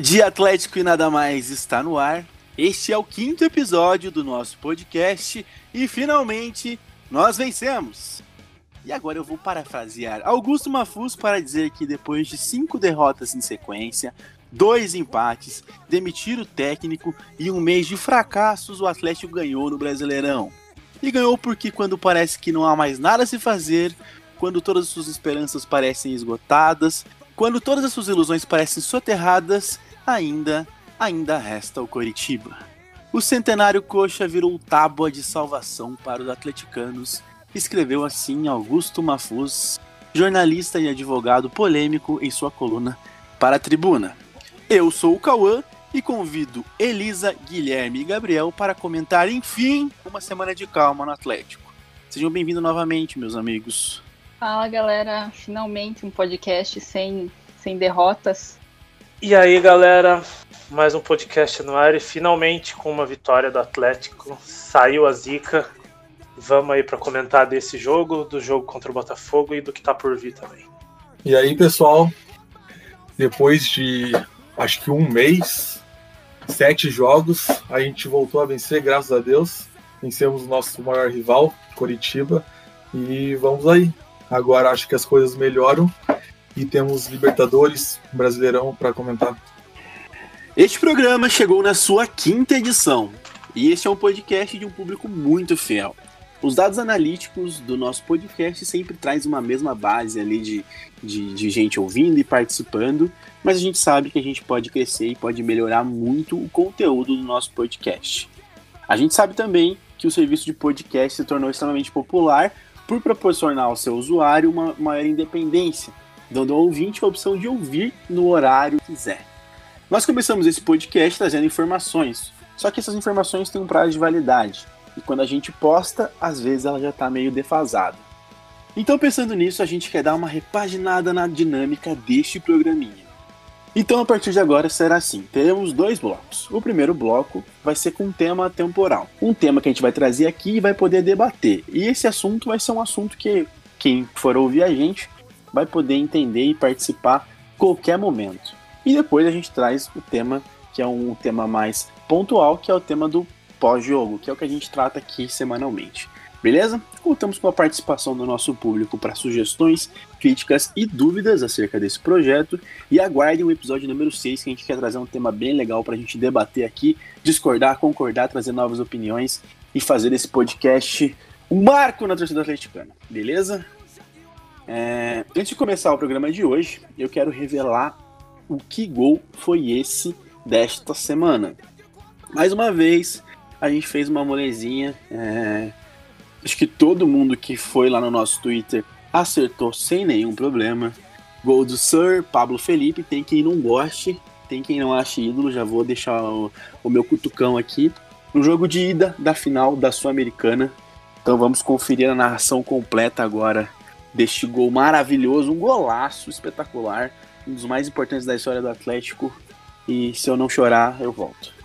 Dia Atlético e nada mais está no ar. Este é o quinto episódio do nosso podcast e finalmente nós vencemos. E agora eu vou parafrasear Augusto Mafus para dizer que depois de cinco derrotas em sequência, dois empates, demitir o técnico e um mês de fracassos, o Atlético ganhou no Brasileirão. E ganhou porque quando parece que não há mais nada a se fazer, quando todas as suas esperanças parecem esgotadas, quando todas as suas ilusões parecem soterradas, ainda, ainda resta o Coritiba. O centenário coxa virou tábua de salvação para os atleticanos, escreveu assim Augusto Mafuz, jornalista e advogado polêmico em sua coluna para a Tribuna. Eu sou o Cauã e convido Elisa, Guilherme e Gabriel para comentar, enfim, uma semana de calma no Atlético. Sejam bem-vindos novamente, meus amigos. Fala galera, finalmente um podcast sem, sem derrotas. E aí galera, mais um podcast no ar e finalmente com uma vitória do Atlético, saiu a zica. Vamos aí para comentar desse jogo, do jogo contra o Botafogo e do que tá por vir também. E aí pessoal, depois de acho que um mês, sete jogos, a gente voltou a vencer, graças a Deus. Vencemos o nosso maior rival, Coritiba, e vamos aí, Agora acho que as coisas melhoram e temos Libertadores, Brasileirão para comentar. Este programa chegou na sua quinta edição e este é um podcast de um público muito fiel. Os dados analíticos do nosso podcast sempre traz uma mesma base ali de, de, de, gente ouvindo e participando, mas a gente sabe que a gente pode crescer e pode melhorar muito o conteúdo do nosso podcast. A gente sabe também que o serviço de podcast se tornou extremamente popular por proporcionar ao seu usuário uma maior independência, dando ao ouvinte a opção de ouvir no horário que quiser. Nós começamos esse podcast trazendo informações, só que essas informações têm um prazo de validade, e quando a gente posta, às vezes ela já está meio defasada. Então, pensando nisso, a gente quer dar uma repaginada na dinâmica deste programinha. Então, a partir de agora será assim: teremos dois blocos. O primeiro bloco vai ser com tema temporal, um tema que a gente vai trazer aqui e vai poder debater. E esse assunto vai ser um assunto que quem for ouvir a gente vai poder entender e participar qualquer momento. E depois a gente traz o tema que é um tema mais pontual, que é o tema do pós-jogo, que é o que a gente trata aqui semanalmente. Beleza? Contamos com a participação do nosso público para sugestões, críticas e dúvidas acerca desse projeto. E aguardem o episódio número 6, que a gente quer trazer um tema bem legal para a gente debater aqui, discordar, concordar, trazer novas opiniões e fazer desse podcast um marco na torcida atleticana. Beleza? É... Antes de começar o programa de hoje, eu quero revelar o que gol foi esse desta semana. Mais uma vez, a gente fez uma molezinha. É Acho que todo mundo que foi lá no nosso Twitter acertou sem nenhum problema. Gol do Sir Pablo Felipe. Tem quem não goste, tem quem não ache ídolo. Já vou deixar o, o meu cutucão aqui. No jogo de ida da final da Sul-Americana. Então vamos conferir a narração completa agora deste gol maravilhoso. Um golaço espetacular. Um dos mais importantes da história do Atlético. E se eu não chorar, eu volto.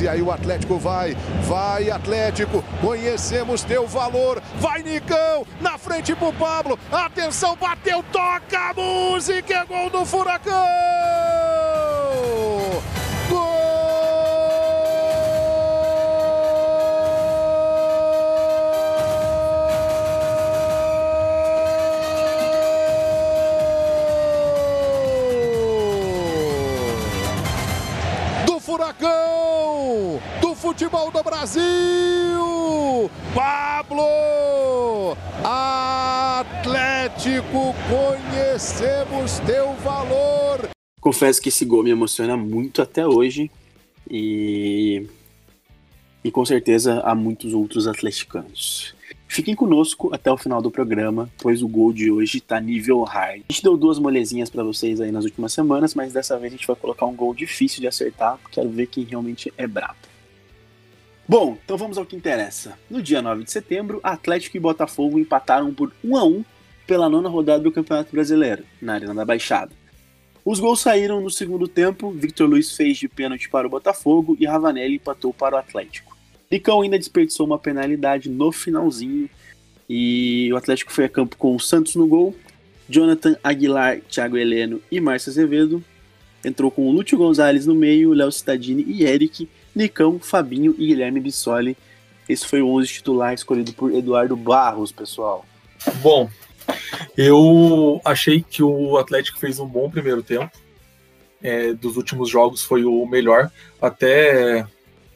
E aí o Atlético vai, vai Atlético, conhecemos teu valor, vai Nicão, na frente pro Pablo, atenção, bateu, toca a música, é gol do Furacão! Furacão futebol do Brasil, Pablo Atlético, conhecemos teu valor. Confesso que esse gol me emociona muito até hoje e, e com certeza há muitos outros atleticanos. Fiquem conosco até o final do programa, pois o gol de hoje tá nível hard. A gente deu duas molezinhas para vocês aí nas últimas semanas, mas dessa vez a gente vai colocar um gol difícil de acertar, quero ver quem realmente é brabo. Bom, então vamos ao que interessa. No dia 9 de setembro, Atlético e Botafogo empataram por 1 a 1 pela nona rodada do Campeonato Brasileiro, na Arena da Baixada. Os gols saíram no segundo tempo, Victor Luiz fez de pênalti para o Botafogo e Ravanelli empatou para o Atlético. Nicão ainda desperdiçou uma penalidade no finalzinho e o Atlético foi a campo com o Santos no gol, Jonathan Aguilar, Thiago Heleno e Márcio Azevedo. entrou com o Lúcio Gonzalez no meio, Léo Cittadini e Eric, Nicão, Fabinho e Guilherme Bissoli. Esse foi o 11 titular escolhido por Eduardo Barros, pessoal. Bom, eu achei que o Atlético fez um bom primeiro tempo. É, dos últimos jogos foi o melhor. Até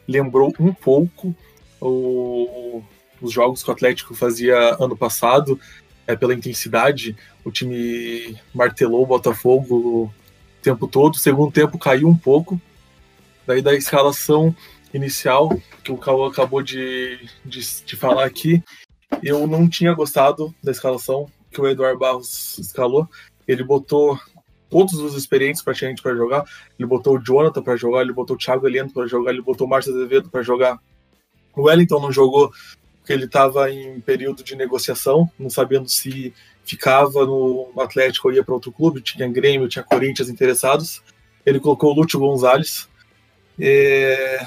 lembrou um pouco o, os jogos que o Atlético fazia ano passado, é, pela intensidade. O time martelou o Botafogo o tempo todo. O segundo tempo caiu um pouco. Daí da escalação inicial, que o Cauã acabou de, de, de falar aqui, eu não tinha gostado da escalação que o Eduardo Barros escalou. Ele botou todos os experientes praticamente para jogar. Ele botou o Jonathan para jogar, ele botou o Thiago Heleno para jogar, ele botou o Márcio Azevedo para jogar. O Wellington não jogou porque ele estava em período de negociação, não sabendo se ficava no Atlético ou ia para outro clube. Tinha Grêmio, tinha Corinthians interessados. Ele colocou o Lúcio Gonzalez. É...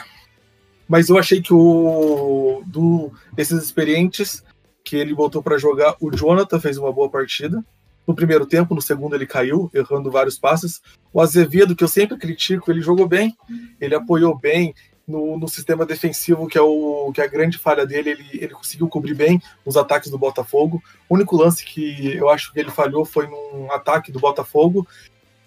Mas eu achei que o do, desses experientes que ele botou para jogar, o Jonathan fez uma boa partida. No primeiro tempo, no segundo ele caiu, errando vários passes. O Azevedo, que eu sempre critico, ele jogou bem, ele apoiou bem no, no sistema defensivo, que é, o, que é a grande falha dele, ele, ele conseguiu cobrir bem os ataques do Botafogo. O único lance que eu acho que ele falhou foi num ataque do Botafogo,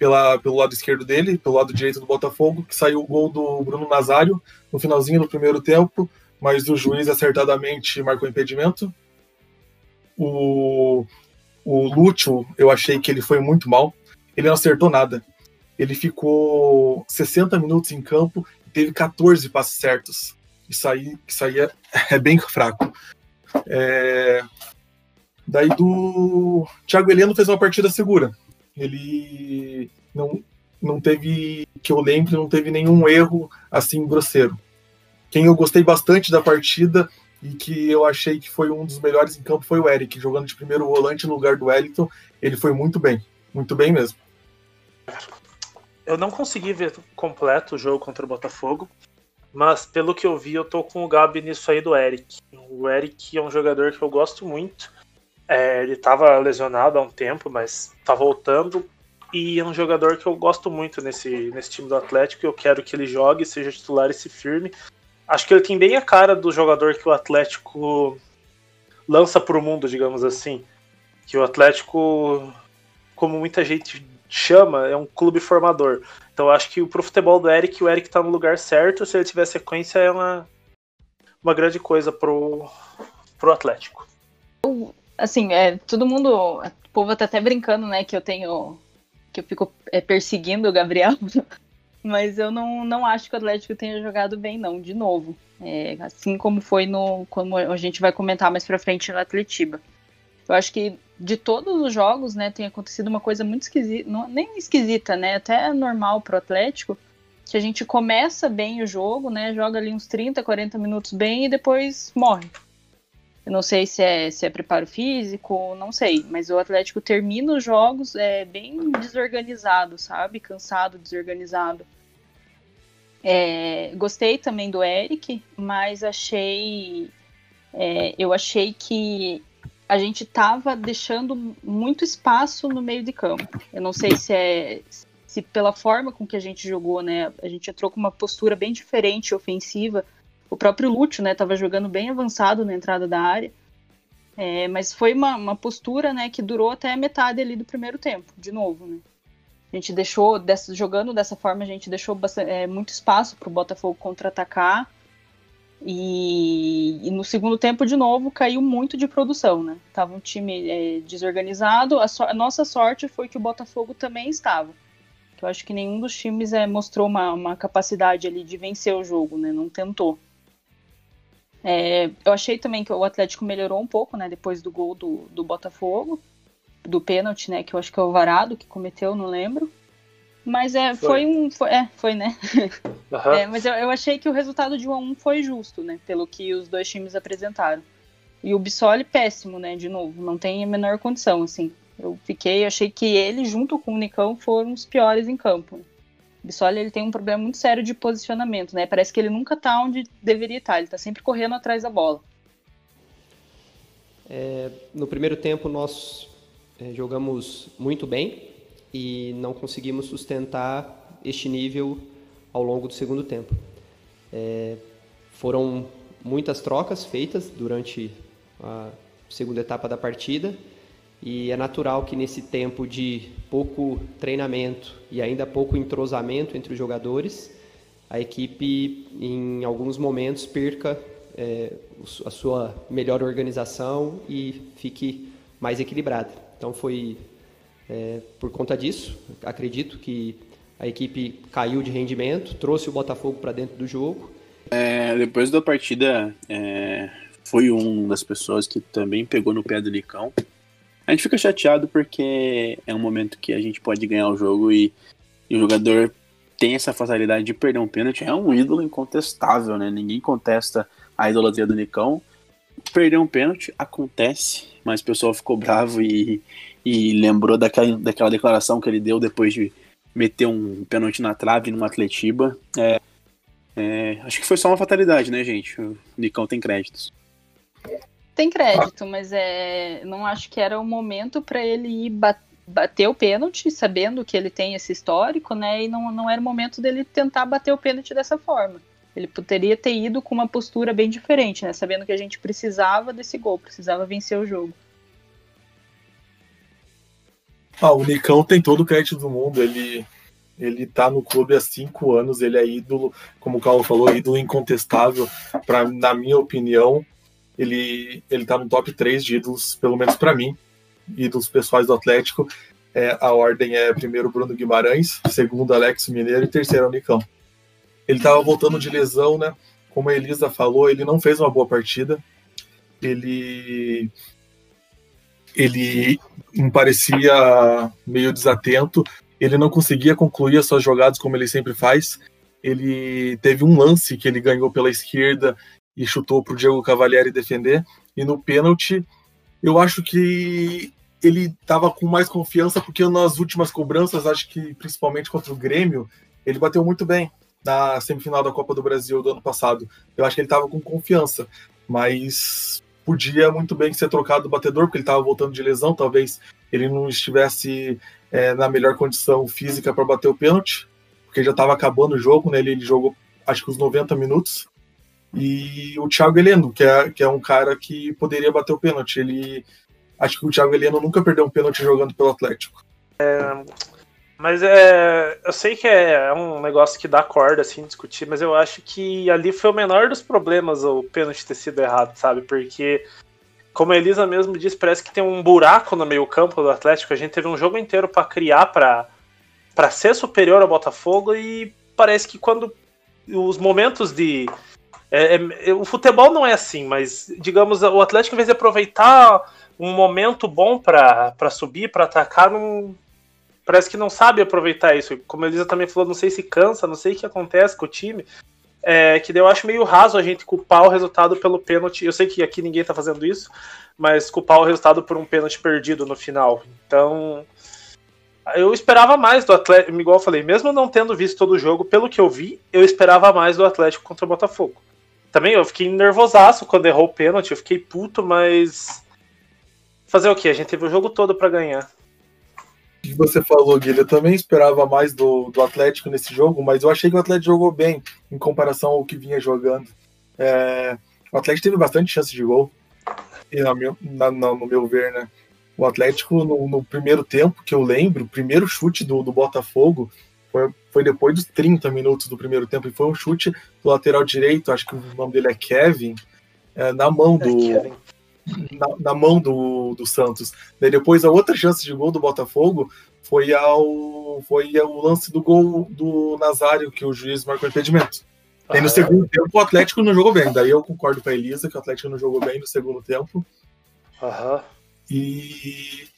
pela, pelo lado esquerdo dele, pelo lado direito do Botafogo, que saiu o gol do Bruno Nazário no finalzinho do primeiro tempo, mas o juiz acertadamente marcou impedimento. O, o Lúcio, eu achei que ele foi muito mal. Ele não acertou nada. Ele ficou 60 minutos em campo e teve 14 passes certos. Isso aí, isso aí é, é bem fraco. É... Daí do. Thiago Heleno fez uma partida segura. Ele não, não teve, que eu lembre, não teve nenhum erro assim grosseiro. Quem eu gostei bastante da partida e que eu achei que foi um dos melhores em campo foi o Eric, jogando de primeiro volante no lugar do Wellington. Ele foi muito bem, muito bem mesmo. Eu não consegui ver completo o jogo contra o Botafogo, mas pelo que eu vi, eu tô com o Gabi nisso aí do Eric. O Eric é um jogador que eu gosto muito. É, ele estava lesionado há um tempo, mas tá voltando. E é um jogador que eu gosto muito nesse, nesse time do Atlético. Eu quero que ele jogue, seja titular e se firme. Acho que ele tem bem a cara do jogador que o Atlético lança para o mundo, digamos assim. Que o Atlético, como muita gente chama, é um clube formador. Então acho que pro futebol do Eric, o Eric tá no lugar certo. Se ele tiver sequência, é uma, uma grande coisa pro, pro Atlético. Assim, é, todo mundo. O povo tá até brincando, né? Que eu tenho. Que eu fico é, perseguindo o Gabriel. Mas eu não, não acho que o Atlético tenha jogado bem, não, de novo. É, assim como foi no. Como a gente vai comentar mais pra frente no Atletiba. Eu acho que de todos os jogos, né, tem acontecido uma coisa muito esquisita, não, nem esquisita, né, até normal pro Atlético, que a gente começa bem o jogo, né, joga ali uns 30, 40 minutos bem e depois morre. Eu não sei se é, se é preparo físico, não sei, mas o Atlético termina os jogos é, bem desorganizado, sabe? Cansado, desorganizado. É, gostei também do Eric, mas achei. É, eu achei que a gente estava deixando muito espaço no meio de campo. Eu não sei se é se pela forma com que a gente jogou, né? A gente entrou com uma postura bem diferente, ofensiva. O próprio Lúcio, né, estava jogando bem avançado na entrada da área. É, mas foi uma, uma, postura, né, que durou até a metade ali do primeiro tempo, de novo, né? A gente deixou, dessa, jogando dessa forma, a gente deixou bastante, é, muito espaço para o Botafogo contra-atacar. E, e, no segundo tempo, de novo, caiu muito de produção, né? Tava um time é, desorganizado. A, so, a, nossa sorte foi que o Botafogo também estava. Eu acho que nenhum dos times é, mostrou uma, uma capacidade ali de vencer o jogo, né? Não tentou. É, eu achei também que o Atlético melhorou um pouco, né? Depois do gol do, do Botafogo, do pênalti, né? Que eu acho que é o Varado que cometeu, não lembro. Mas é, foi, foi um. Foi, é, foi, né? Uhum. É, mas eu, eu, achei que o resultado de 1 a 1 foi justo, né? Pelo que os dois times apresentaram. E o Bissoli, péssimo, né? De novo, não tem a menor condição, assim. Eu fiquei, achei que ele, junto com o Nicão, foram os piores em campo. Bissoli ele tem um problema muito sério de posicionamento, né? Parece que ele nunca tá onde deveria estar, ele tá sempre correndo atrás da bola. É, no primeiro tempo nós é, jogamos muito bem e não conseguimos sustentar este nível ao longo do segundo tempo. É, foram muitas trocas feitas durante a segunda etapa da partida e é natural que nesse tempo de pouco treinamento e ainda pouco entrosamento entre os jogadores, a equipe em alguns momentos perca é, a sua melhor organização e fique mais equilibrada. Então foi é, por conta disso, acredito que a equipe caiu de rendimento, trouxe o Botafogo para dentro do jogo. É, depois da partida, é, foi uma das pessoas que também pegou no pé do Licão. A gente fica chateado porque é um momento que a gente pode ganhar o jogo e, e o jogador tem essa facilidade de perder um pênalti. É um ídolo incontestável, né? Ninguém contesta a idolatria do Nicão. Perder um pênalti acontece, mas o pessoal ficou bravo e, e lembrou daquela, daquela declaração que ele deu depois de meter um pênalti na trave numa Atletiba. É, é, acho que foi só uma fatalidade, né, gente? O Nicão tem créditos. Tem crédito, mas é, não acho que era o momento para ele ir bater o pênalti, sabendo que ele tem esse histórico, né? E não, não era o momento dele tentar bater o pênalti dessa forma. Ele poderia ter ido com uma postura bem diferente, né? Sabendo que a gente precisava desse gol, precisava vencer o jogo. Ah, o Nicão tem todo o crédito do mundo. Ele, ele tá no clube há cinco anos, ele é ídolo, como o Carlos falou, ídolo incontestável. Pra, na minha opinião, ele, ele tá no top 3 de ídolos, pelo menos para mim, ídolos pessoais do Atlético. É, a ordem é primeiro Bruno Guimarães, segundo Alex Mineiro e terceiro o Nicão. Ele estava voltando de lesão, né? Como a Elisa falou, ele não fez uma boa partida. Ele ele parecia meio desatento. Ele não conseguia concluir as suas jogadas como ele sempre faz. Ele teve um lance que ele ganhou pela esquerda e chutou para o Diego Cavalieri defender. E no pênalti, eu acho que ele estava com mais confiança, porque nas últimas cobranças, acho que principalmente contra o Grêmio, ele bateu muito bem na semifinal da Copa do Brasil do ano passado. Eu acho que ele estava com confiança, mas podia muito bem ser trocado do batedor, porque ele estava voltando de lesão, talvez ele não estivesse é, na melhor condição física para bater o pênalti, porque já estava acabando o jogo, né? Ele, ele, jogou acho que os 90 minutos. E o Thiago Heleno, que é, que é um cara que poderia bater o pênalti. Ele acho que o Thiago Heleno nunca perdeu um pênalti jogando pelo Atlético. É, mas é, eu sei que é um negócio que dá corda assim discutir, mas eu acho que ali foi o menor dos problemas o pênalti ter sido errado, sabe? Porque como a Elisa mesmo disse, parece que tem um buraco no meio-campo do Atlético. A gente teve um jogo inteiro para criar para para ser superior ao Botafogo e parece que quando os momentos de é, é, o futebol não é assim, mas digamos, o Atlético, em vez de aproveitar um momento bom para subir, para atacar, não, parece que não sabe aproveitar isso. Como a Elisa também falou, não sei se cansa, não sei o que acontece com o time. É, que eu acho meio raso a gente culpar o resultado pelo pênalti. Eu sei que aqui ninguém tá fazendo isso, mas culpar o resultado por um pênalti perdido no final. Então, eu esperava mais do Atlético, igual eu falei, mesmo não tendo visto todo o jogo, pelo que eu vi, eu esperava mais do Atlético contra o Botafogo. Também eu fiquei nervosaço quando errou o pênalti, eu fiquei puto, mas. Fazer o quê? A gente teve o jogo todo para ganhar. O que você falou, Guilherme, eu também esperava mais do, do Atlético nesse jogo, mas eu achei que o Atlético jogou bem em comparação ao que vinha jogando. É, o Atlético teve bastante chance de gol, e na meu, na, no meu ver, né? O Atlético, no, no, primeiro tempo, que eu lembro, o primeiro chute do, do Botafogo, foi, foi depois dos 30 minutos do primeiro tempo, e foi um chute do lateral direito, acho que o nome dele é Kevin, é, na mão é do. É na, na, mão do, do Santos. Daí depois a outra chance de gol do Botafogo foi ao foi ao lance do gol do Nazário que o juiz marcou impedimento. Ah, no é? segundo tempo o Atlético não jogou bem. Daí eu concordo com a Elisa que o Atlético não jogou bem no segundo tempo. Aham. E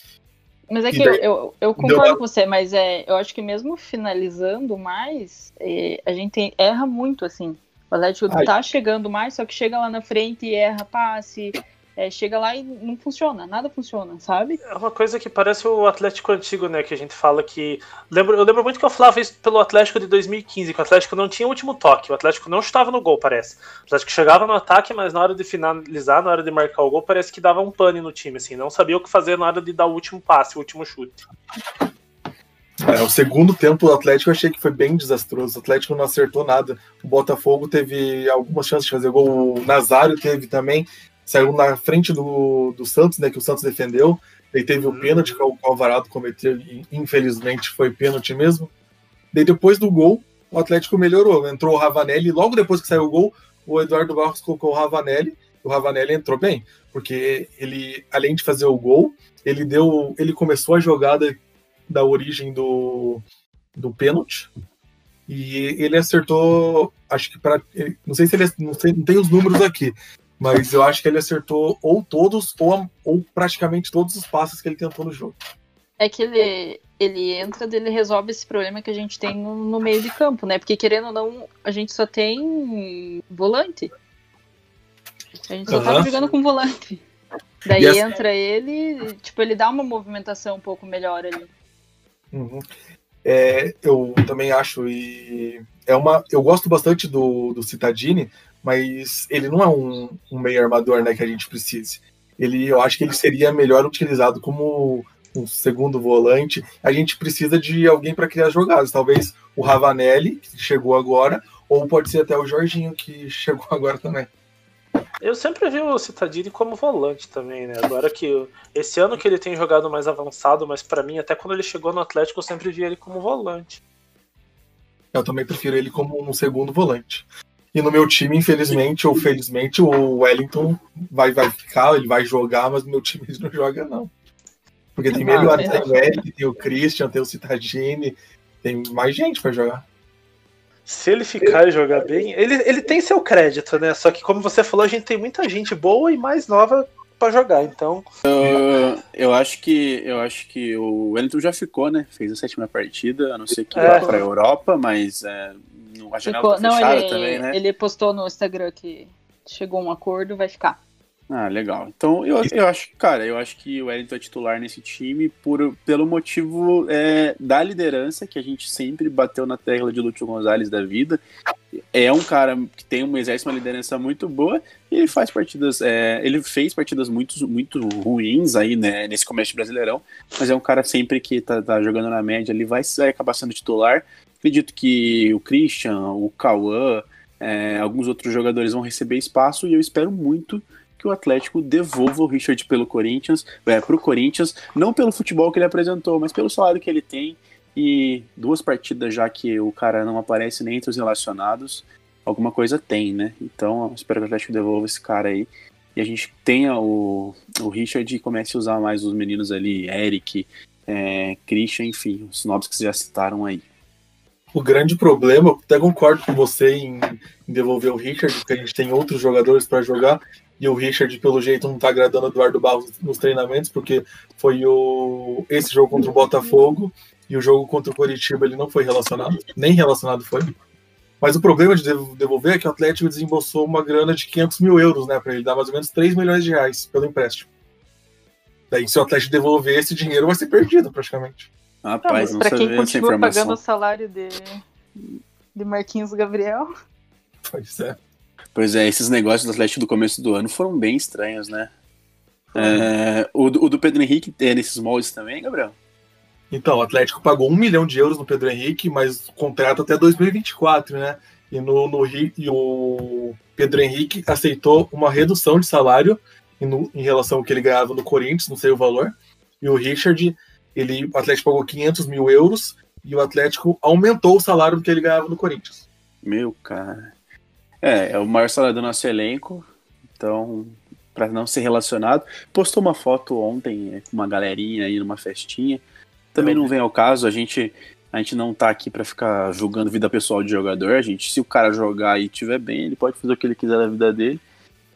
mas é que eu, eu, eu, concordo com você, mas é, eu acho que mesmo finalizando mais, é, a gente erra muito, assim. O Atlético Ai. tá chegando mais, só que chega lá na frente e erra passe, é, chega lá e não funciona, nada funciona, sabe? É uma coisa que parece o Atlético antigo, né? Que a gente fala que. Lembro, eu lembro muito que eu falava isso pelo Atlético de 2015, que o Atlético não tinha o último toque, o Atlético não chutava no gol, parece. O Atlético chegava no ataque, mas na hora de finalizar, na hora de marcar o gol, parece que dava um pane no time, assim, não sabia o que fazer na hora de dar o último passe, o último chute. É, o segundo tempo do Atlético eu achei que foi bem desastroso. O Atlético não acertou nada. O Botafogo teve algumas chances de fazer gol. O Nazário teve também. Saiu na frente do, do Santos, né? Que o Santos defendeu. Ele teve o uhum. pênalti que o Alvarado cometeu e infelizmente foi pênalti mesmo. Daí depois do gol, o Atlético melhorou. Entrou o Ravanelli. Logo depois que saiu o gol, o Eduardo Barros colocou o Ravanelli. O Ravanelli entrou bem, porque ele, além de fazer o gol, ele deu, ele começou a jogada da origem do, do pênalti. E ele acertou, acho que para, não sei se ele, não, sei, não tem os números aqui, mas eu acho que ele acertou ou todos ou, ou praticamente todos os passes que ele tentou no jogo. É que ele, ele entra, ele resolve esse problema que a gente tem no, no meio de campo, né? Porque querendo ou não, a gente só tem volante. A gente só uhum. tava jogando com volante. Daí essa... entra ele, tipo, ele dá uma movimentação um pouco melhor ali. Uhum. É, eu também acho e é uma eu gosto bastante do, do Citadini, mas ele não é um, um meio armador né, que a gente precise. Ele, eu acho que ele seria melhor utilizado como um segundo volante. A gente precisa de alguém para criar jogadas. Talvez o Ravanelli, que chegou agora, ou pode ser até o Jorginho, que chegou agora também. Eu sempre vi o Citadini como volante também, né? Agora que esse ano que ele tem jogado mais avançado, mas para mim, até quando ele chegou no Atlético, eu sempre vi ele como volante. Eu também prefiro ele como um segundo volante. E no meu time, infelizmente ou felizmente, o Wellington vai, vai ficar, ele vai jogar, mas no meu time ele não joga, não. Porque tem ah, melhor, tem o Wellington, tem o Christian, tem o Citadini, tem mais gente para jogar. Se ele ficar e jogar bem, ele, ele tem seu crédito, né? Só que, como você falou, a gente tem muita gente boa e mais nova para jogar, então. Eu, eu, acho que eu acho que o Wellington já ficou, né? Fez a sétima partida, a não ser que é. vá pra Europa, mas é, a janela tá não, fechada ele, também, né? Ele postou no Instagram que chegou um acordo, vai ficar. Ah, legal. Então, eu, eu acho, cara, eu acho que o Wellington é titular nesse time por, pelo motivo é, da liderança que a gente sempre bateu na tecla de Lúcio Gonzalez da vida. É um cara que tem uma exerce uma liderança muito boa e ele faz partidas, é, ele fez partidas muito, muito ruins aí, né, nesse começo brasileirão, mas é um cara sempre que tá, tá jogando na média, ele vai, vai acabar sendo titular. Acredito que o Christian, o Cauã, é, alguns outros jogadores vão receber espaço e eu espero muito que o Atlético devolva o Richard pelo Corinthians, é, pro Corinthians, não pelo futebol que ele apresentou, mas pelo salário que ele tem. E duas partidas já que o cara não aparece nem entre os relacionados, alguma coisa tem, né? Então, espero que o Atlético devolva esse cara aí. E a gente tenha o, o Richard e comece a usar mais os meninos ali, Eric, é, Christian, enfim, os nomes que já citaram aí. O grande problema, eu até concordo com você em, em devolver o Richard, porque a gente tem outros jogadores para jogar, e o Richard, pelo jeito, não está agradando o Eduardo Barros nos treinamentos, porque foi o esse jogo contra o Botafogo e o jogo contra o Coritiba ele não foi relacionado, nem relacionado foi. Mas o problema de devolver é que o Atlético desembolsou uma grana de 500 mil euros, né, para ele dar mais ou menos 3 milhões de reais pelo empréstimo. Daí, se o Atlético devolver esse dinheiro, vai ser perdido praticamente. Rapaz, não, não para quem continua pagando o salário de, de Marquinhos Gabriel. Pois é. Pois é, esses negócios do Atlético do começo do ano foram bem estranhos, né? É, o, o, do Pedro Henrique é nesses moldes também, Gabriel? Então, o Atlético pagou um milhão de euros no Pedro Henrique, mas contrato até 2024, né? E, no, no, e o Pedro Henrique aceitou uma redução de salário no, em relação ao que ele ganhava no Corinthians, não sei o valor. E o Richard, ele, o Atlético pagou 500 mil euros e o Atlético aumentou o salário que ele ganhava no Corinthians. Meu cara. É, é o maior salário do nosso elenco, então, para não ser relacionado. Postou uma foto ontem é, com uma galerinha aí numa festinha. Também não vem ao caso, a gente a gente não tá aqui para ficar julgando vida pessoal de jogador. A gente, se o cara jogar e tiver bem, ele pode fazer o que ele quiser da vida dele.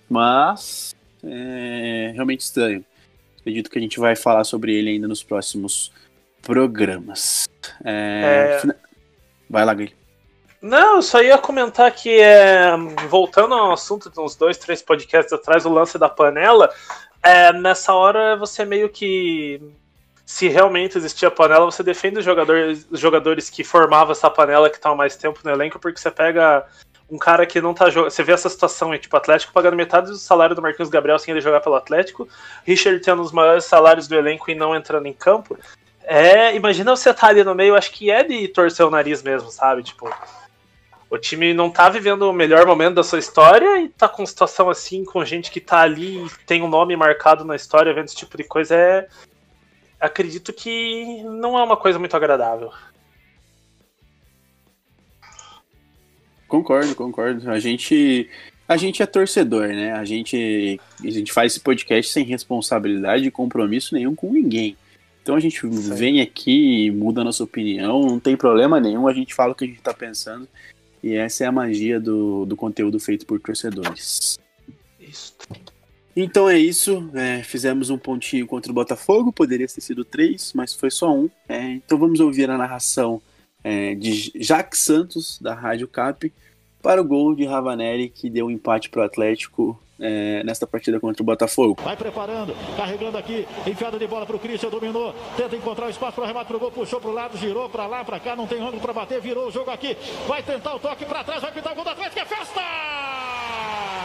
Mas é realmente estranho. Acredito que a gente vai falar sobre ele ainda nos próximos programas. É... É... Vai lá, Gui. Não, eu só ia comentar que, é, voltando ao assunto de uns dois, três podcasts atrás, o lance da panela, é, nessa hora você meio que. Se realmente existia panela, você defende os jogadores, os jogadores que formavam essa panela que estão mais tempo no elenco, porque você pega um cara que não tá jogando. Você vê essa situação aí, tipo, Atlético pagando metade do salário do Marquinhos Gabriel sem ele jogar pelo Atlético, Richard tendo os maiores salários do elenco e não entrando em campo É, imagina você tá ali no meio, acho que é de torcer o nariz mesmo, sabe? Tipo, o time não tá vivendo o melhor momento da sua história e tá com situação assim, com gente que tá ali e tem um nome marcado na história, vendo esse tipo de coisa, é. Acredito que não é uma coisa muito agradável. Concordo, concordo. A gente a gente é torcedor, né? A gente, a gente faz esse podcast sem responsabilidade e compromisso nenhum com ninguém. Então a gente Sim. vem aqui e muda a nossa opinião, não tem problema nenhum, a gente fala o que a gente tá pensando. E essa é a magia do, do conteúdo feito por torcedores. Isso. Então é isso. É, fizemos um pontinho contra o Botafogo, poderia ter sido três, mas foi só um. É, então vamos ouvir a narração é, de Jacques Santos, da Rádio Cap, para o gol de Ravanelli, que deu um empate para o Atlético é, nesta partida contra o Botafogo. Vai preparando, carregando aqui, enfiada de bola para o Christian, dominou, tenta encontrar o espaço para o remate para gol, puxou para o lado, girou para lá, para cá, não tem ângulo para bater, virou o jogo aqui, vai tentar o toque para trás, vai pintar o gol do Atlético, é festa!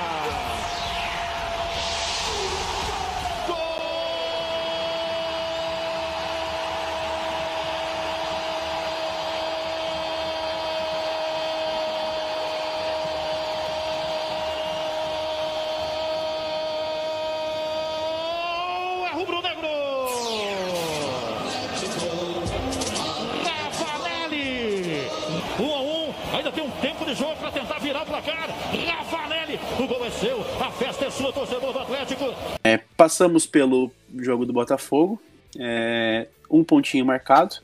Passamos pelo jogo do Botafogo, é, um pontinho marcado.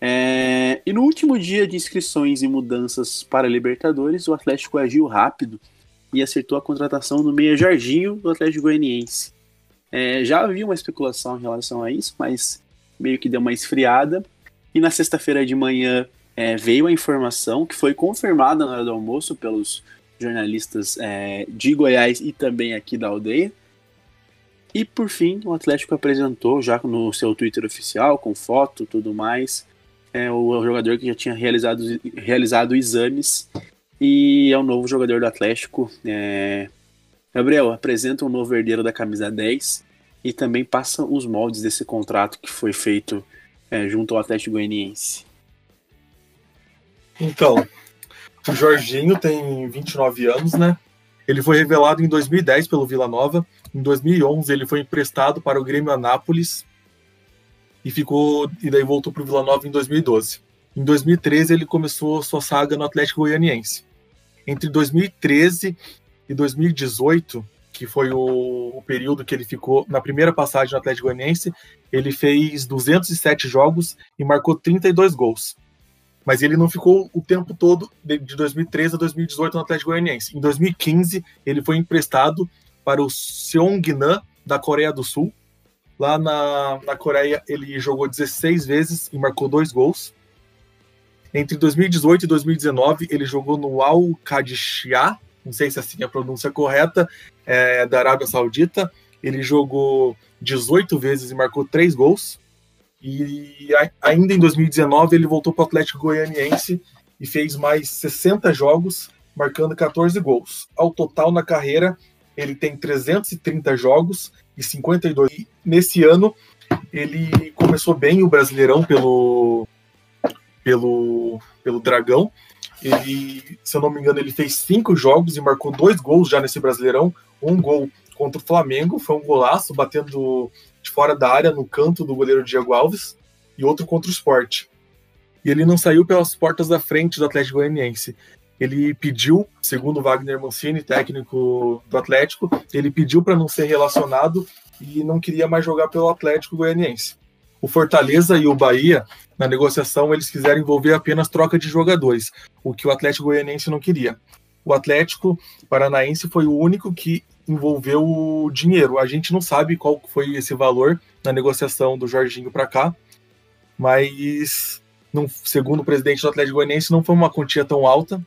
É, e no último dia de inscrições e mudanças para Libertadores, o Atlético agiu rápido e acertou a contratação do meia Jorginho do Atlético Goianiense. É, já havia uma especulação em relação a isso, mas meio que deu uma esfriada. E na sexta-feira de manhã é, veio a informação que foi confirmada na hora do almoço pelos jornalistas é, de Goiás e também aqui da aldeia. E por fim, o Atlético apresentou já no seu Twitter oficial, com foto tudo mais, é o jogador que já tinha realizado, realizado exames e é o novo jogador do Atlético. É... Gabriel, apresenta um novo herdeiro da camisa 10 e também passa os moldes desse contrato que foi feito é, junto ao Atlético Goianiense. Então, o Jorginho tem 29 anos, né? Ele foi revelado em 2010 pelo Vila Nova. Em 2011 ele foi emprestado para o Grêmio Anápolis e ficou e daí voltou para o Vila Nova em 2012. Em 2013 ele começou sua saga no Atlético Goianiense. Entre 2013 e 2018, que foi o, o, período que ele ficou na primeira passagem no Atlético Goianiense, ele fez 207 jogos e marcou 32 gols mas ele não ficou o tempo todo de 2013 a 2018 no Atlético Goianiense. Em 2015, ele foi emprestado para o Seongnan da Coreia do Sul. Lá na, na Coreia, ele jogou 16 vezes e marcou dois gols. Entre 2018 e 2019, ele jogou no Al Qadisiyah, não sei se assim é a pronúncia correta, é, da Arábia Saudita. Ele jogou 18 vezes e marcou três gols. E ainda em 2019 ele voltou para o Atlético Goianiense e fez mais 60 jogos, marcando 14 gols. Ao total na carreira, ele tem 330 jogos e 52. E nesse ano ele começou bem o Brasileirão pelo pelo pelo Dragão. Ele, se eu não me engano, ele fez cinco jogos e marcou dois gols já nesse Brasileirão. Um gol contra o Flamengo, foi um golaço, batendo de fora da área, no canto do goleiro Diego Alves, e outro contra o Sport. E ele não saiu pelas portas da frente do Atlético Goianiense. Ele pediu, segundo Wagner Mancini, técnico do Atlético, ele pediu para não ser relacionado e não queria mais jogar pelo Atlético Goianiense. O Fortaleza e o Bahia, na negociação, eles quiseram envolver apenas troca de jogadores, o que o Atlético Goianiense não queria. O Atlético Paranaense foi o único que envolveu o dinheiro. A gente não sabe qual foi esse valor na negociação do Jorginho para cá, mas segundo o presidente do Atlético Goianiense, não foi uma quantia tão alta,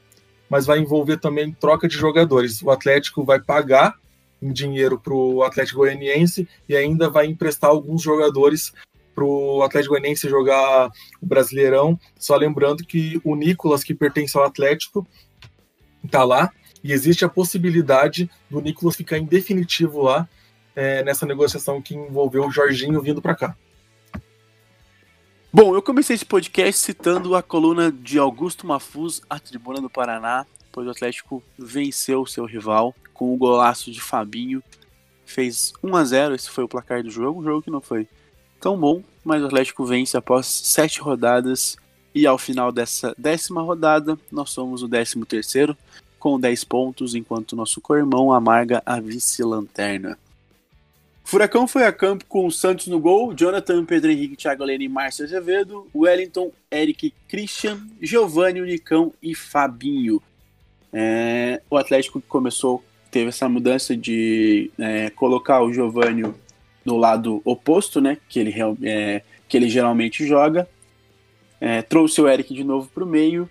mas vai envolver também troca de jogadores. O Atlético vai pagar em dinheiro para o Atlético Goianiense e ainda vai emprestar alguns jogadores para o Atlético Goianiense jogar o Brasileirão. Só lembrando que o Nicolas, que pertence ao Atlético, está lá e existe a possibilidade do Nicolas ficar em definitivo lá é, nessa negociação que envolveu o Jorginho vindo para cá. Bom, eu comecei esse podcast citando a coluna de Augusto Mafuz, a Tribuna do Paraná, pois o Atlético venceu seu rival com o golaço de Fabinho. Fez 1 a 0 esse foi o placar do jogo, um jogo que não foi tão bom, mas o Atlético vence após sete rodadas e ao final dessa décima rodada nós somos o décimo terceiro com 10 pontos, enquanto nosso co-irmão amarga a vice-lanterna. Furacão foi a campo com o Santos no gol, Jonathan, Pedro Henrique, Thiago Lene e Márcio Azevedo, Wellington, Eric, Christian, Giovanni, Unicão e Fabinho. É, o Atlético começou, teve essa mudança de é, colocar o Giovanni no lado oposto, né, que ele, é, que ele geralmente joga, é, trouxe o Eric de novo para o meio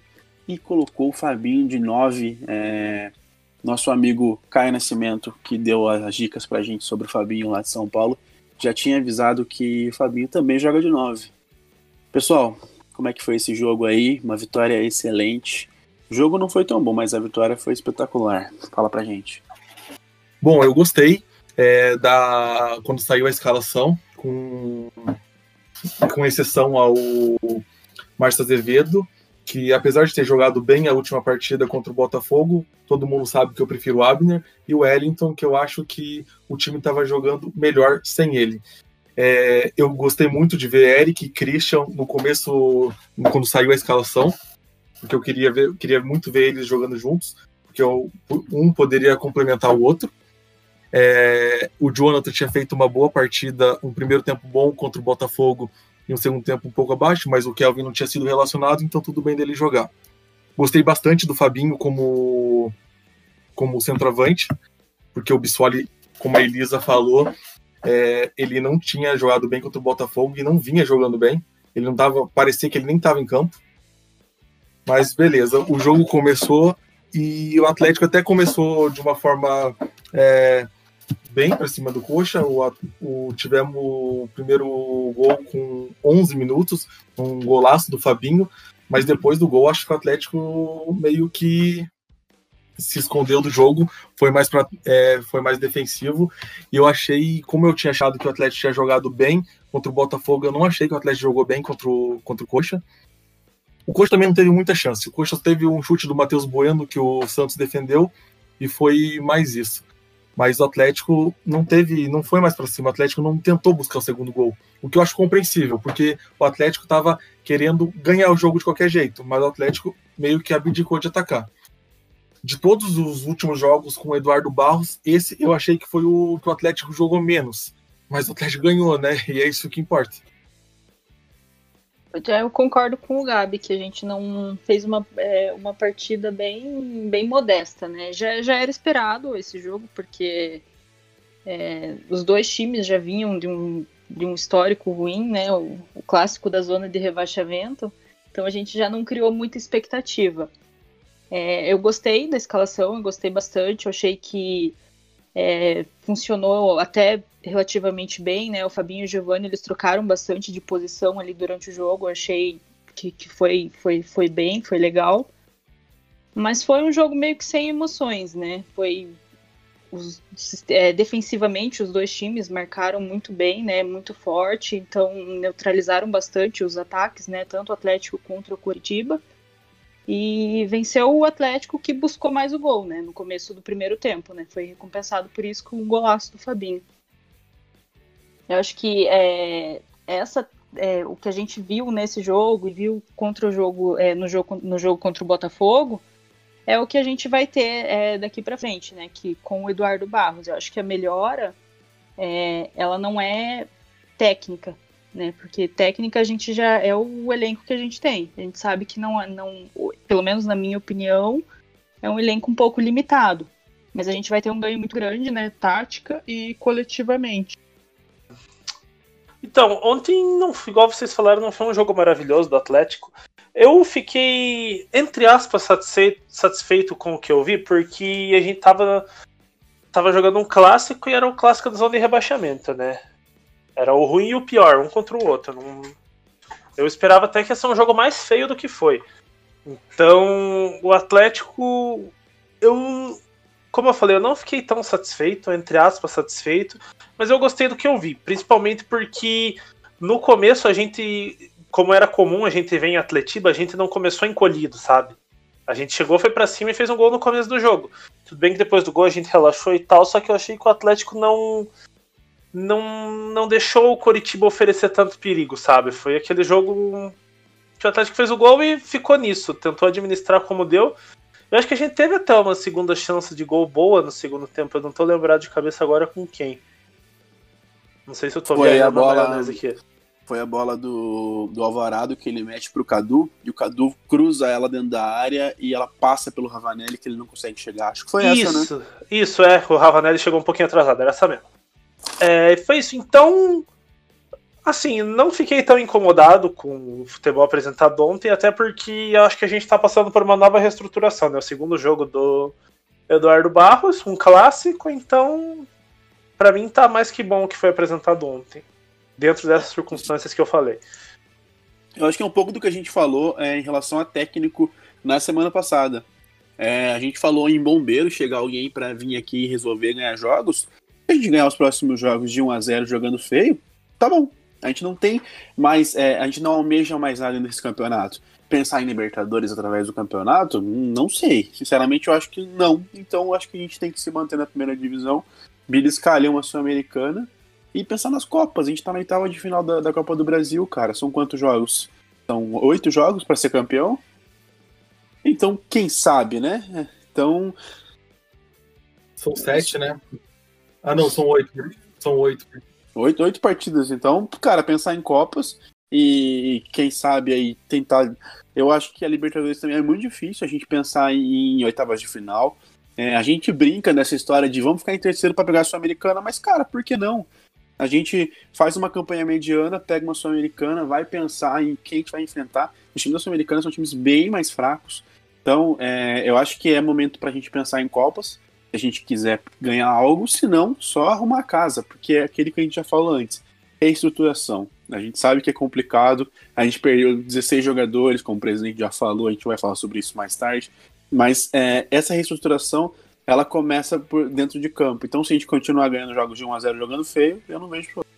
e colocou o Fabinho de 9, é, nosso amigo Caio Nascimento, que deu as dicas pra gente sobre o Fabinho lá de São Paulo, já tinha avisado que o Fabinho também joga de 9. Pessoal, como é que foi esse jogo aí? Uma vitória excelente. O jogo não foi tão bom, mas a vitória foi espetacular. Fala pra gente. Bom, eu gostei é, da quando saiu a escalação, com, com exceção ao Márcio Azevedo que apesar de ter jogado bem a última partida contra o Botafogo, todo mundo sabe que eu prefiro o Abner, e o Wellington, que eu acho que o time estava jogando melhor sem ele. É, eu gostei muito de ver Eric e Christian no começo, quando saiu a escalação, porque eu queria, ver, queria muito ver eles jogando juntos, porque eu, um poderia complementar o outro. É, o Jonathan tinha feito uma boa partida, um primeiro tempo bom contra o Botafogo, em um segundo tempo um pouco abaixo, mas o Kelvin não tinha sido relacionado, então tudo bem dele jogar. Gostei bastante do Fabinho como, como centroavante, porque o Bissoli, como a Elisa falou, é, ele não tinha jogado bem contra o Botafogo e não vinha jogando bem. Ele não tava, parecia que ele nem estava em campo. Mas beleza, o jogo começou e o Atlético até começou de uma forma é, bem para cima do Coxa. O, o, tivemos o primeiro gol com 11 minutos, um golaço do Fabinho, mas depois do gol acho que o Atlético meio que se escondeu do jogo, foi mais, pra, é, foi mais defensivo. E eu achei, como eu tinha achado que o Atlético tinha jogado bem contra o Botafogo, eu não achei que o Atlético jogou bem contra o, contra o Coxa. O Coxa também não teve muita chance. O Coxa teve um chute do Matheus Bueno que o Santos defendeu e foi mais isso. Mas o Atlético não teve, não foi mais para cima. O Atlético não tentou buscar o segundo gol, o que eu acho compreensível, porque o Atlético estava querendo ganhar o jogo de qualquer jeito, mas o Atlético meio que abdicou de atacar. De todos os últimos jogos com o Eduardo Barros, esse eu achei que foi o que o Atlético jogou menos, mas o Atlético ganhou, né? E é isso que importa. Eu concordo com o Gabi que a gente não fez uma, é, uma partida bem, bem modesta, né? Já, já era esperado esse jogo, porque é, os dois times já vinham de um, de um histórico ruim, né? O, o, clássico da zona de rebaixamento. Então a gente já não criou muita expectativa. É, eu gostei da escalação, eu gostei bastante. Eu achei que é, funcionou até relativamente bem, né? O Fabinho e o Giovanni eles trocaram bastante de posição ali durante o jogo. Achei que, que foi, foi, foi bem, foi legal. Mas foi um jogo meio que sem emoções, né? Foi os, é, defensivamente os dois times marcaram muito bem, né? Muito forte, então neutralizaram bastante os ataques, né? Tanto o Atlético contra o Curitiba. E venceu o Atlético que buscou mais o gol, né? No começo do primeiro tempo, né? Foi recompensado por isso com o golaço do Fabinho. Eu acho que é, essa é, o que a gente viu nesse jogo e viu contra o jogo é, no jogo no jogo contra o Botafogo é o que a gente vai ter é, daqui para frente, né? Que com o Eduardo Barros, eu acho que a melhora é, ela não é técnica, né? Porque técnica a gente já é o elenco que a gente tem. A gente sabe que não, não, pelo menos na minha opinião, é um elenco um pouco limitado. Mas a gente vai ter um ganho muito grande, né? Tática e coletivamente. Então, ontem, não, igual vocês falaram, não foi um jogo maravilhoso do Atlético. Eu fiquei, entre aspas, satisfeito, satisfeito com o que eu vi, porque a gente tava, tava jogando um clássico e era um clássico da zona de rebaixamento, né? Era o ruim e o pior, um contra o outro. Não... Eu esperava até que ia ser um jogo mais feio do que foi. Então, o Atlético, eu como eu falei, eu não fiquei tão satisfeito, entre aspas, satisfeito, mas eu gostei do que eu vi, principalmente porque no começo a gente como era comum a gente ver em Atletiba, a gente não começou encolhido, sabe? A gente chegou, foi para cima e fez um gol no começo do jogo. Tudo bem que depois do gol a gente relaxou e tal, só que eu achei que o Atlético não não, não deixou o Coritiba oferecer tanto perigo, sabe? Foi aquele jogo que o Atlético fez o gol e ficou nisso, tentou administrar como deu. Eu acho que a gente teve até uma segunda chance de gol boa no segundo tempo, eu não tô lembrado de cabeça agora com quem. Não sei se eu tô Foi vendo a bola aqui. Foi a bola do, do Alvarado que ele mete pro Cadu, e o Cadu cruza ela dentro da área e ela passa pelo Ravanelli que ele não consegue chegar. Acho que foi isso, essa, né? Isso, é. O Ravanelli chegou um pouquinho atrasado, era essa mesmo. É, foi isso. Então, assim, não fiquei tão incomodado com o futebol apresentado ontem, até porque eu acho que a gente está passando por uma nova reestruturação, né? O segundo jogo do Eduardo Barros, um clássico, então, para mim tá mais que bom o que foi apresentado ontem, dentro dessas circunstâncias que eu falei. Eu acho que é um pouco do que a gente falou é, em relação a técnico na semana passada. É, a gente falou em bombeiro, chegar alguém para vir aqui e resolver ganhar jogos a gente ganhar os próximos jogos de 1 a 0 jogando feio, tá bom. A gente não tem mais, é, a gente não almeja mais nada nesse campeonato. Pensar em Libertadores através do campeonato, não sei. Sinceramente, eu acho que não. Então, eu acho que a gente tem que se manter na primeira divisão, beliscar ali uma Sul-Americana e pensar nas Copas. A gente tá na oitava de final da, da Copa do Brasil, cara. São quantos jogos? São oito jogos para ser campeão? Então, quem sabe, né? Então. São sete, né? Ah, não, são oito. São oito. Oito, oito partidas, então, cara, pensar em Copas e quem sabe aí tentar. Eu acho que a Libertadores também é muito difícil a gente pensar em, oitavas de final. É, a gente brinca nessa história de vamos ficar em terceiro para pegar a Sul-Americana, mas, cara, por que não? A gente faz uma campanha mediana, pega uma Sul-Americana, vai pensar em quem a gente vai enfrentar. Os times da Sul-Americana são times bem mais fracos. Então, é, eu acho que é momento para a gente pensar em Copas a gente quiser ganhar algo, se não, só arrumar a casa, porque é aquele que a gente já falou antes, reestruturação. A gente sabe que é complicado, a gente perdeu 16 jogadores, como o presidente já falou, a gente vai falar sobre isso mais tarde, mas é, essa reestruturação, ela começa por dentro de campo. Então, se a gente continuar ganhando jogos de 1 a 0 jogando feio, eu não vejo problema.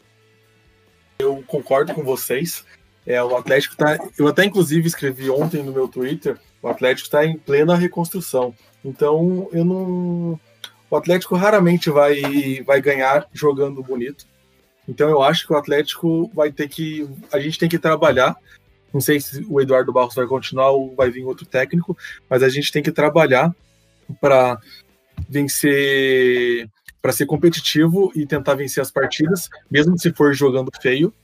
Eu concordo com vocês. É, o Atlético tá. Eu até inclusive escrevi ontem no meu Twitter, o Atlético está em plena reconstrução. Então, eu não. O Atlético raramente vai, vai ganhar jogando bonito. Então, eu acho que o Atlético vai ter que. A gente tem que trabalhar. Não sei se o Eduardo Barros vai continuar ou vai vir outro técnico, mas a gente tem que trabalhar para vencer, para ser competitivo e tentar vencer as partidas, mesmo se for jogando feio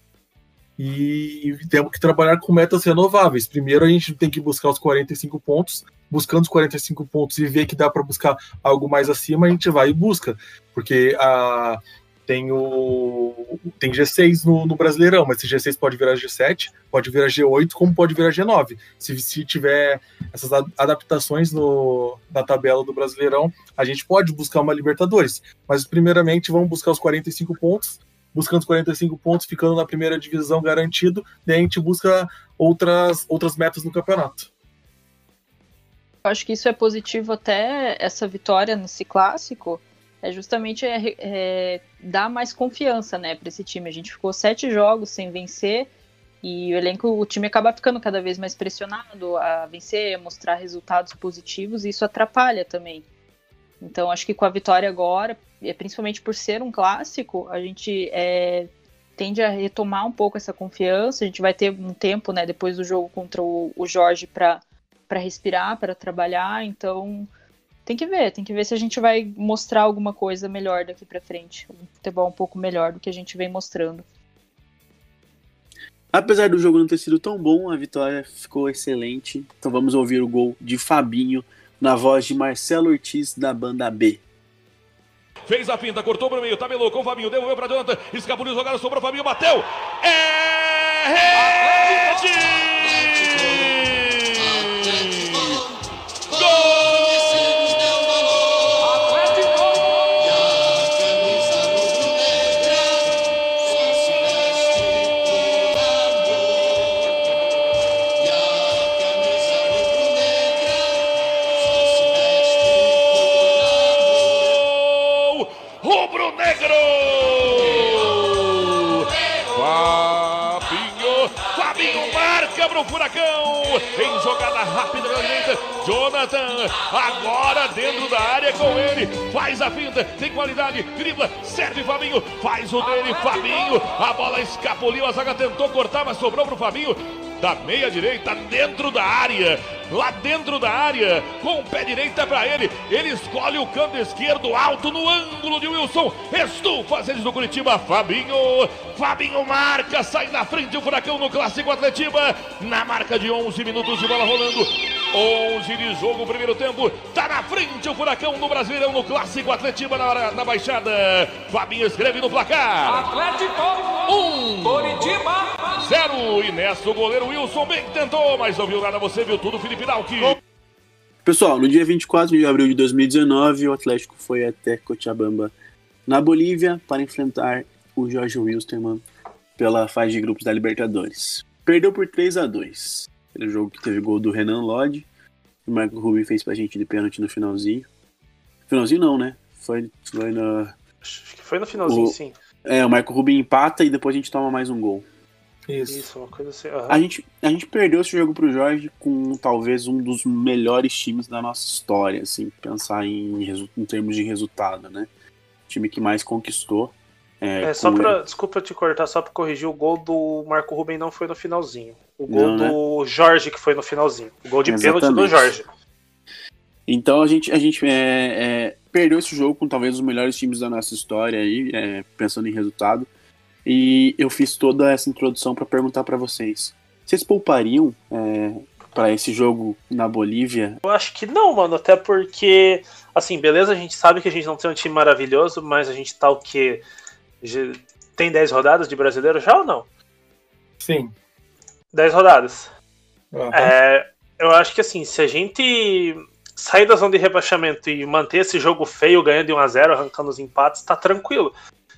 e temos que trabalhar com metas renováveis. Primeiro, a gente tem que buscar os 45 pontos. Buscando os 45 pontos e ver que dá para buscar algo mais acima, a gente vai e busca. Porque a, tem o tem G6 no, no, Brasileirão, mas esse G6 pode virar G7, pode virar G8, como pode virar G9. Se, se tiver essas adaptações no, na tabela do Brasileirão, a gente pode buscar uma Libertadores. Mas primeiramente vamos buscar os 45 pontos buscando os 45 pontos, ficando na primeira divisão garantido, daí a gente busca outras, outras metas no campeonato. Eu acho que isso é positivo até essa vitória nesse clássico, é justamente é, é, dar mais confiança né, para esse time. A gente ficou sete jogos sem vencer e o elenco, o time acaba ficando cada vez mais pressionado a vencer, a mostrar resultados positivos e isso atrapalha também. Então acho que com a vitória agora, principalmente por ser um clássico, a gente é, tende a retomar um pouco essa confiança. A gente vai ter um tempo, né, depois do jogo contra o, o Jorge para para respirar, para trabalhar. Então tem que ver, tem que ver se a gente vai mostrar alguma coisa melhor daqui para frente, um futebol um pouco melhor do que a gente vem mostrando. Apesar do jogo não ter sido tão bom, a vitória ficou excelente. Então vamos ouvir o gol de Fabinho na voz de Marcelo Ortiz da banda B. Fez a finta, cortou para o meio, tabelou com o Fabinho, devolveu para Jonathan, escapuliu, jogada, sobrou, Fabinho, bateu. É rede! Furacão. Em jogada rápida pela direita. Jonathan, agora dentro da área com ele. Faz a finta, tem qualidade, dribla, serve Fabinho. Faz o dele, Fabinho. A bola escapuliu, a zaga tentou cortar, mas sobrou pro Fabinho da meia direita dentro da área, lá dentro da área, com o pé direita para ele, ele escolhe o canto esquerdo alto no ângulo de Wilson, estufas eles do Curitiba, Fabinho, Fabinho marca, sai na frente o Furacão no Clássico Atletiba, na marca de 11 minutos de bola rolando, 11 de jogo, primeiro tempo, tá na frente o Furacão no Brasileirão no Clássico Atletiba na, na Baixada, Fabinho escreve no placar, Atlético, um, Curitiba, zero, e nessa o goleiro Wilson bem que tentou, mas não viu nada, você viu tudo, Felipe Dalki. Pessoal, no dia 24 de abril de 2019, o Atlético foi até Cochabamba, na Bolívia, para enfrentar o Jorge Wilstermann pela fase de grupos da Libertadores. Perdeu por 3 a 2 Aquele jogo que teve gol do Renan Lodge, o Marco Rubin fez pra gente de pênalti no finalzinho. Finalzinho não, né? Foi, foi na. Acho que foi no finalzinho, O- sim. É, o Marco Rubin empata e depois a gente toma mais um gol. Isso. Isso, uma coisa assim. aham. A gente, a gente perdeu esse jogo pro Jorge com talvez um dos melhores times da nossa história, assim, pensar em, em termos de resultado, né? time que mais conquistou. É, É, só pra, desculpa te cortar, só pra corrigir, o gol do Marco Ruben não foi no finalzinho. O gol Não, né? do Jorge que foi no finalzinho. O gol de pênalti do Exatamente. Jorge. Então a gente, a gente é, é, perdeu esse jogo com talvez os melhores times da nossa história aí, é, pensando em resultado. E eu fiz toda essa introdução para perguntar para vocês: vocês poupariam é, para esse jogo na Bolívia? Eu acho que não, mano, até porque, assim, beleza, a gente sabe que a gente não tem um time maravilhoso, mas a gente tá o quê? Tem 10 rodadas de brasileiro já ou não? Sim. 10 rodadas. Aham. É, eu acho que assim, se a gente sair da zona de rebaixamento e manter esse jogo feio, ganhando de 1x0, arrancando os empates, tá tranquilo.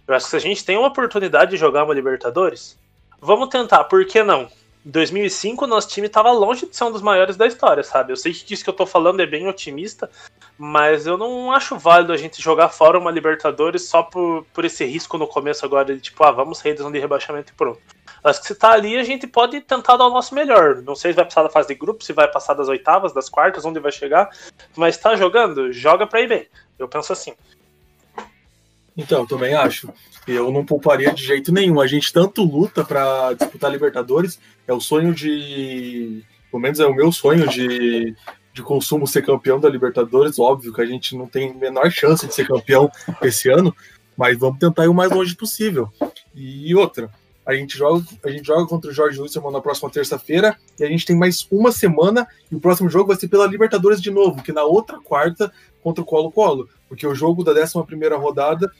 Eu acho que se a gente tem uma oportunidade de jogar uma Libertadores, vamos tentar, por que não? Em 2005, nosso time tava longe de ser um dos maiores da história, sabe? Eu sei que isso que eu tô falando é bem otimista, mas eu não acho válido a gente jogar fora uma Libertadores só por, por esse risco no começo agora de tipo, ah, vamos sair da de rebaixamento e pronto. Acho que se tá ali, a gente pode tentar dar o nosso melhor. Não sei se vai passar da fase de grupo, se vai passar das oitavas, das quartas, onde vai chegar. Mas tá jogando, joga pra ir bem. Eu penso assim. Então, também acho. Eu não pouparia de jeito nenhum. A gente tanto luta para disputar Libertadores, é o sonho de. Pelo menos é o meu sonho de, de consumo ser campeão da Libertadores. Óbvio que a gente não tem a menor chance de ser campeão esse ano, mas vamos tentar ir o mais longe possível. E outra, a gente joga, a gente joga contra o Jorge Wilson na próxima terça-feira e a gente tem mais uma semana e o próximo jogo vai ser pela Libertadores de novo, que na outra quarta contra o Colo-Colo, porque o jogo da 11 primeira rodada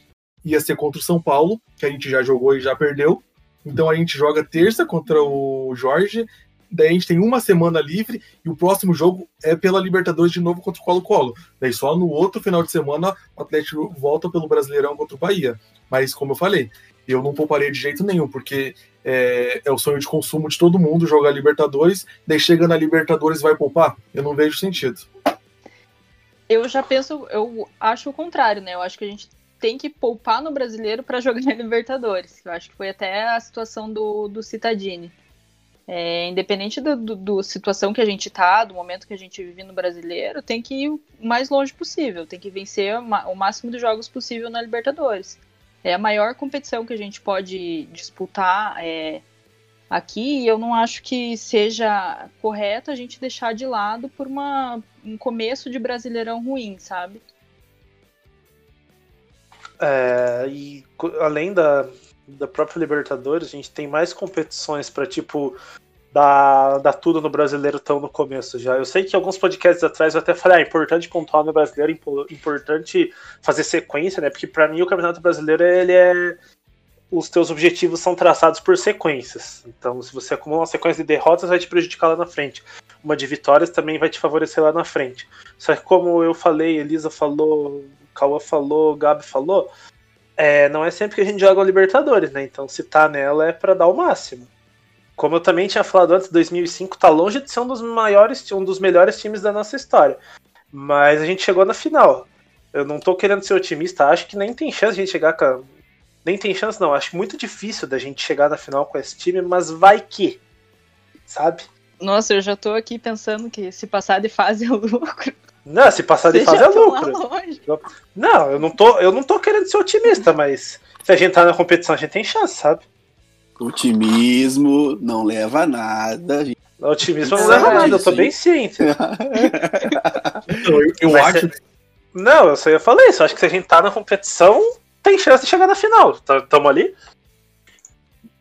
ia ser contra o São Paulo, que a gente já jogou e já perdeu. Então a gente joga terça contra o Jorge, daí a gente tem uma semana livre e o próximo jogo é pela Libertadores de novo contra o Colo-Colo. Daí só no outro final de semana o Atlético volta pelo Brasileirão contra o Bahia. Mas como eu falei, eu não pouparei de jeito nenhum, porque é, é o sonho de consumo de todo mundo jogar Libertadores, daí chega na Libertadores vai poupar. Eu não vejo sentido. Eu já penso, eu acho o contrário, né? Eu acho que a gente tem que poupar no brasileiro para jogar na Libertadores. Eu acho que foi até a situação do, do Citadini. É, independente da do, do situação que a gente tá, do momento que a gente vive no brasileiro, tem que ir o mais longe possível, tem que vencer o máximo de jogos possível na Libertadores. É a maior competição que a gente pode disputar é, aqui e eu não acho que seja correto a gente deixar de lado por uma, um começo de brasileirão ruim, sabe? É, e além da, da própria Libertadores, a gente tem mais competições pra tipo dar, dar tudo no brasileiro tão no começo já. Eu sei que alguns podcasts atrás eu até falei, ah, é importante pontuar no brasileiro, impo- importante fazer sequência, né? Porque pra mim o Campeonato Brasileiro ele é os teus objetivos são traçados por sequências. Então, se você acumula uma sequência de derrotas, vai te prejudicar lá na frente. Uma de vitórias também vai te favorecer lá na frente. Só que como eu falei, Elisa falou, Cauã falou, Gabi falou, é, não é sempre que a gente joga o Libertadores, né? Então, se tá nela é pra dar o máximo. Como eu também tinha falado antes, 2005 tá longe de ser um dos maiores, um dos melhores times da nossa história. Mas a gente chegou na final. Eu não tô querendo ser otimista, acho que nem tem chance de a gente chegar com. Nem tem chance, não. Acho muito difícil da gente chegar na final com esse time, mas vai que. Sabe? Nossa, eu já tô aqui pensando que se passar de fase é lucro. Não, se passar de fase é lá lucro. Não, eu não tô, eu não tô querendo ser otimista, mas se a gente tá na competição, a gente tem chance, sabe? Otimismo não leva a nada. gente. O otimismo não leva a nada, eu tô bem ciente. Eu, acho Não, eu só ia falar isso. Eu acho que se a gente tá na competição, tem chance de chegar na final. Tá- Tamo ali?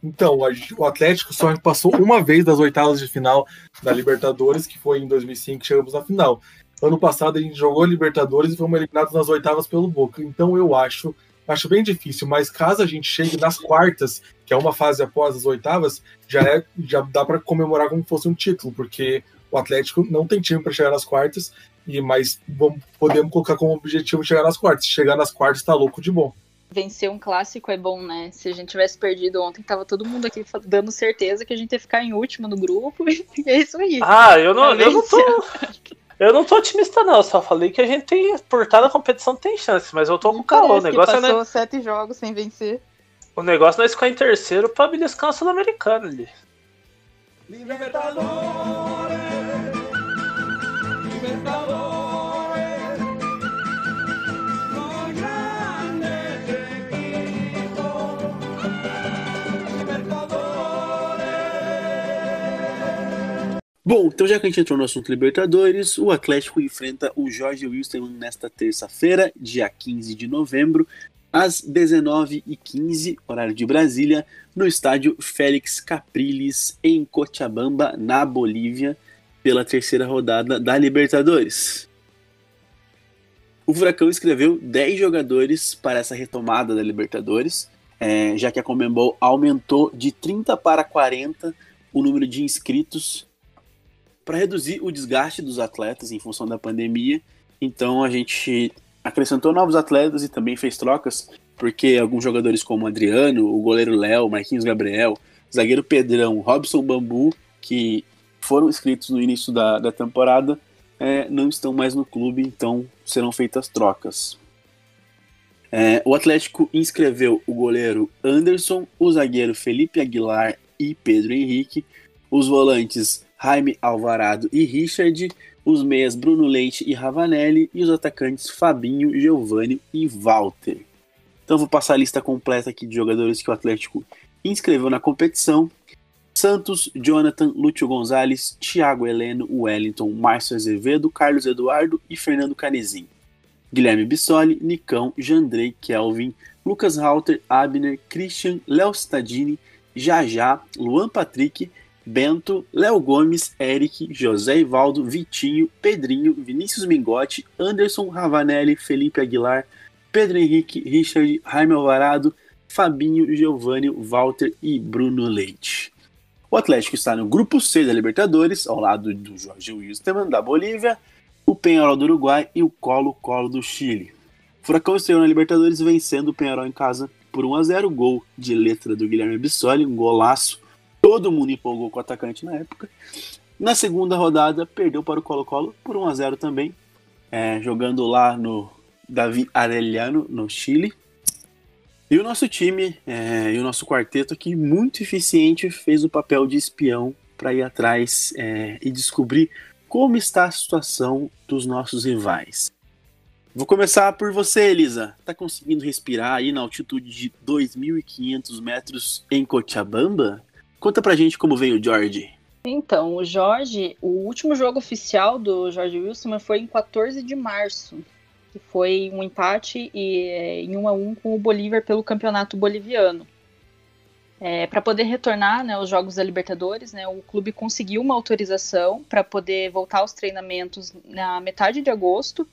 Então, o Atlético só passou uma vez das oitavas de final da Libertadores, que foi em 2005 que chegamos na final. Ano passado a gente jogou Libertadores e fomos eliminados nas oitavas pelo Boca. Então eu acho, acho bem difícil, mas caso a gente chegue nas quartas, que é uma fase após as oitavas, já é, já dá para comemorar como se fosse um título, porque o Atlético não tem time para chegar nas quartas e mas vamos, podemos colocar como objetivo chegar nas quartas. Chegar nas quartas tá louco de bom. Vencer um clássico é bom, né? Se a gente tivesse perdido ontem, tava todo mundo aqui dando certeza que a gente ia ficar em último no grupo. E é isso aí. Ah, eu não, eu não tô. Eu não tô otimista, não. Eu só falei que a gente tem, por estar na competição, tem chance, mas eu tô com calor. O parece que negócio, é, passou né, sete jogos sem vencer. o negócio não é ficar em terceiro pra beliscar o Sul-Americano ali. Bom, então já que a gente entrou no assunto Libertadores, o Atlético enfrenta o Jorge Wilstermann nesta terça-feira, dia 15 de novembro, às 19h15, horário de Brasília, no estádio Félix Capriles, em Cochabamba, na Bolívia, pela terceira rodada da Libertadores. O Furacão escreveu 10 jogadores para essa retomada da Libertadores, eh, já que a Comembol aumentou de 30 para 40 o número de inscritos para reduzir o desgaste dos atletas em função da pandemia. Então a gente acrescentou novos atletas e também fez trocas, porque alguns jogadores como Adriano, o goleiro Léo, Marquinhos Gabriel, zagueiro Pedrão, Robson Bambu, que foram inscritos no início da, da temporada, é, não estão mais no clube, então serão feitas trocas. É, o Atlético inscreveu o goleiro Anderson, o zagueiro Felipe Aguilar e Pedro Henrique, os volantes Jaime Alvarado e Richard, os meias Bruno Leite e Ravanelli e os atacantes Fabinho, Giovanni e Walter. Então vou passar a lista completa aqui de jogadores que o Atlético inscreveu na competição. Santos, Jonathan, Lúcio Gonzalez, Thiago Heleno, Wellington, Márcio Azevedo, Carlos Eduardo e Fernando Canezin. Guilherme Bissoli, Nicão, Jandrei, Kelvin, Lucas Halter, Abner, Christian, Léo Stadini, Jajá, Luan Patrick, Bento, Léo Gomes, Eric, José Ivaldo, Vitinho, Pedrinho, Vinícius Mingotti, Anderson Ravanelli, Felipe Aguilar, Pedro Henrique, Richard, Jaime Alvarado, Fabinho, Giovanni, Walter e Bruno Leite. O Atlético está no grupo C da Libertadores, ao lado do Jorge Wilstermann da Bolívia, o Penharol do Uruguai e o Colo-Colo do Chile. O Furacão estreou na Libertadores vencendo o Penharol em casa por 1 a 0 gol de letra do Guilherme Bissoli, um golaço. Todo mundo empolgou com o atacante na época. Na segunda rodada, perdeu para o Colo-Colo por 1 a 0 também, é, jogando lá no Davi Arellano, no Chile. E o nosso time é, e o nosso quarteto aqui, muito eficiente, fez o papel de espião para ir atrás é, e descobrir como está a situação dos nossos rivais. Vou começar por você, Elisa. Tá conseguindo respirar aí na altitude de 2.500 metros em Cochabamba? Conta pra gente como veio o George. Então, o Jorge, o último jogo oficial do Jorge Wilson foi em 14 de março, que foi um empate e, é, em 1 a 1 com o Bolívar pelo Campeonato Boliviano. É, para poder retornar né, aos Jogos da Libertadores, né, o clube conseguiu uma autorização para poder voltar aos treinamentos na metade de agosto.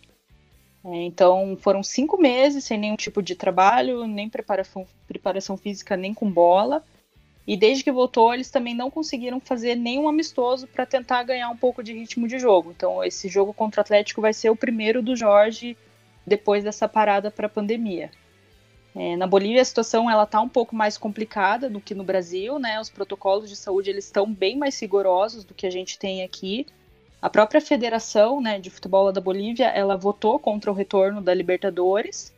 É, então foram cinco meses sem nenhum tipo de trabalho, nem preparação, preparação física, nem com bola. E desde que voltou, eles também não conseguiram fazer nenhum amistoso para tentar ganhar um pouco de ritmo de jogo. Então, esse jogo contra o Atlético vai ser o primeiro do Jorge depois dessa parada para a pandemia. É, na Bolívia a situação ela está um pouco mais complicada do que no Brasil, né? Os protocolos de saúde eles estão bem mais rigorosos do que a gente tem aqui. A própria federação, né, de futebol da Bolívia, ela votou contra o retorno da Libertadores,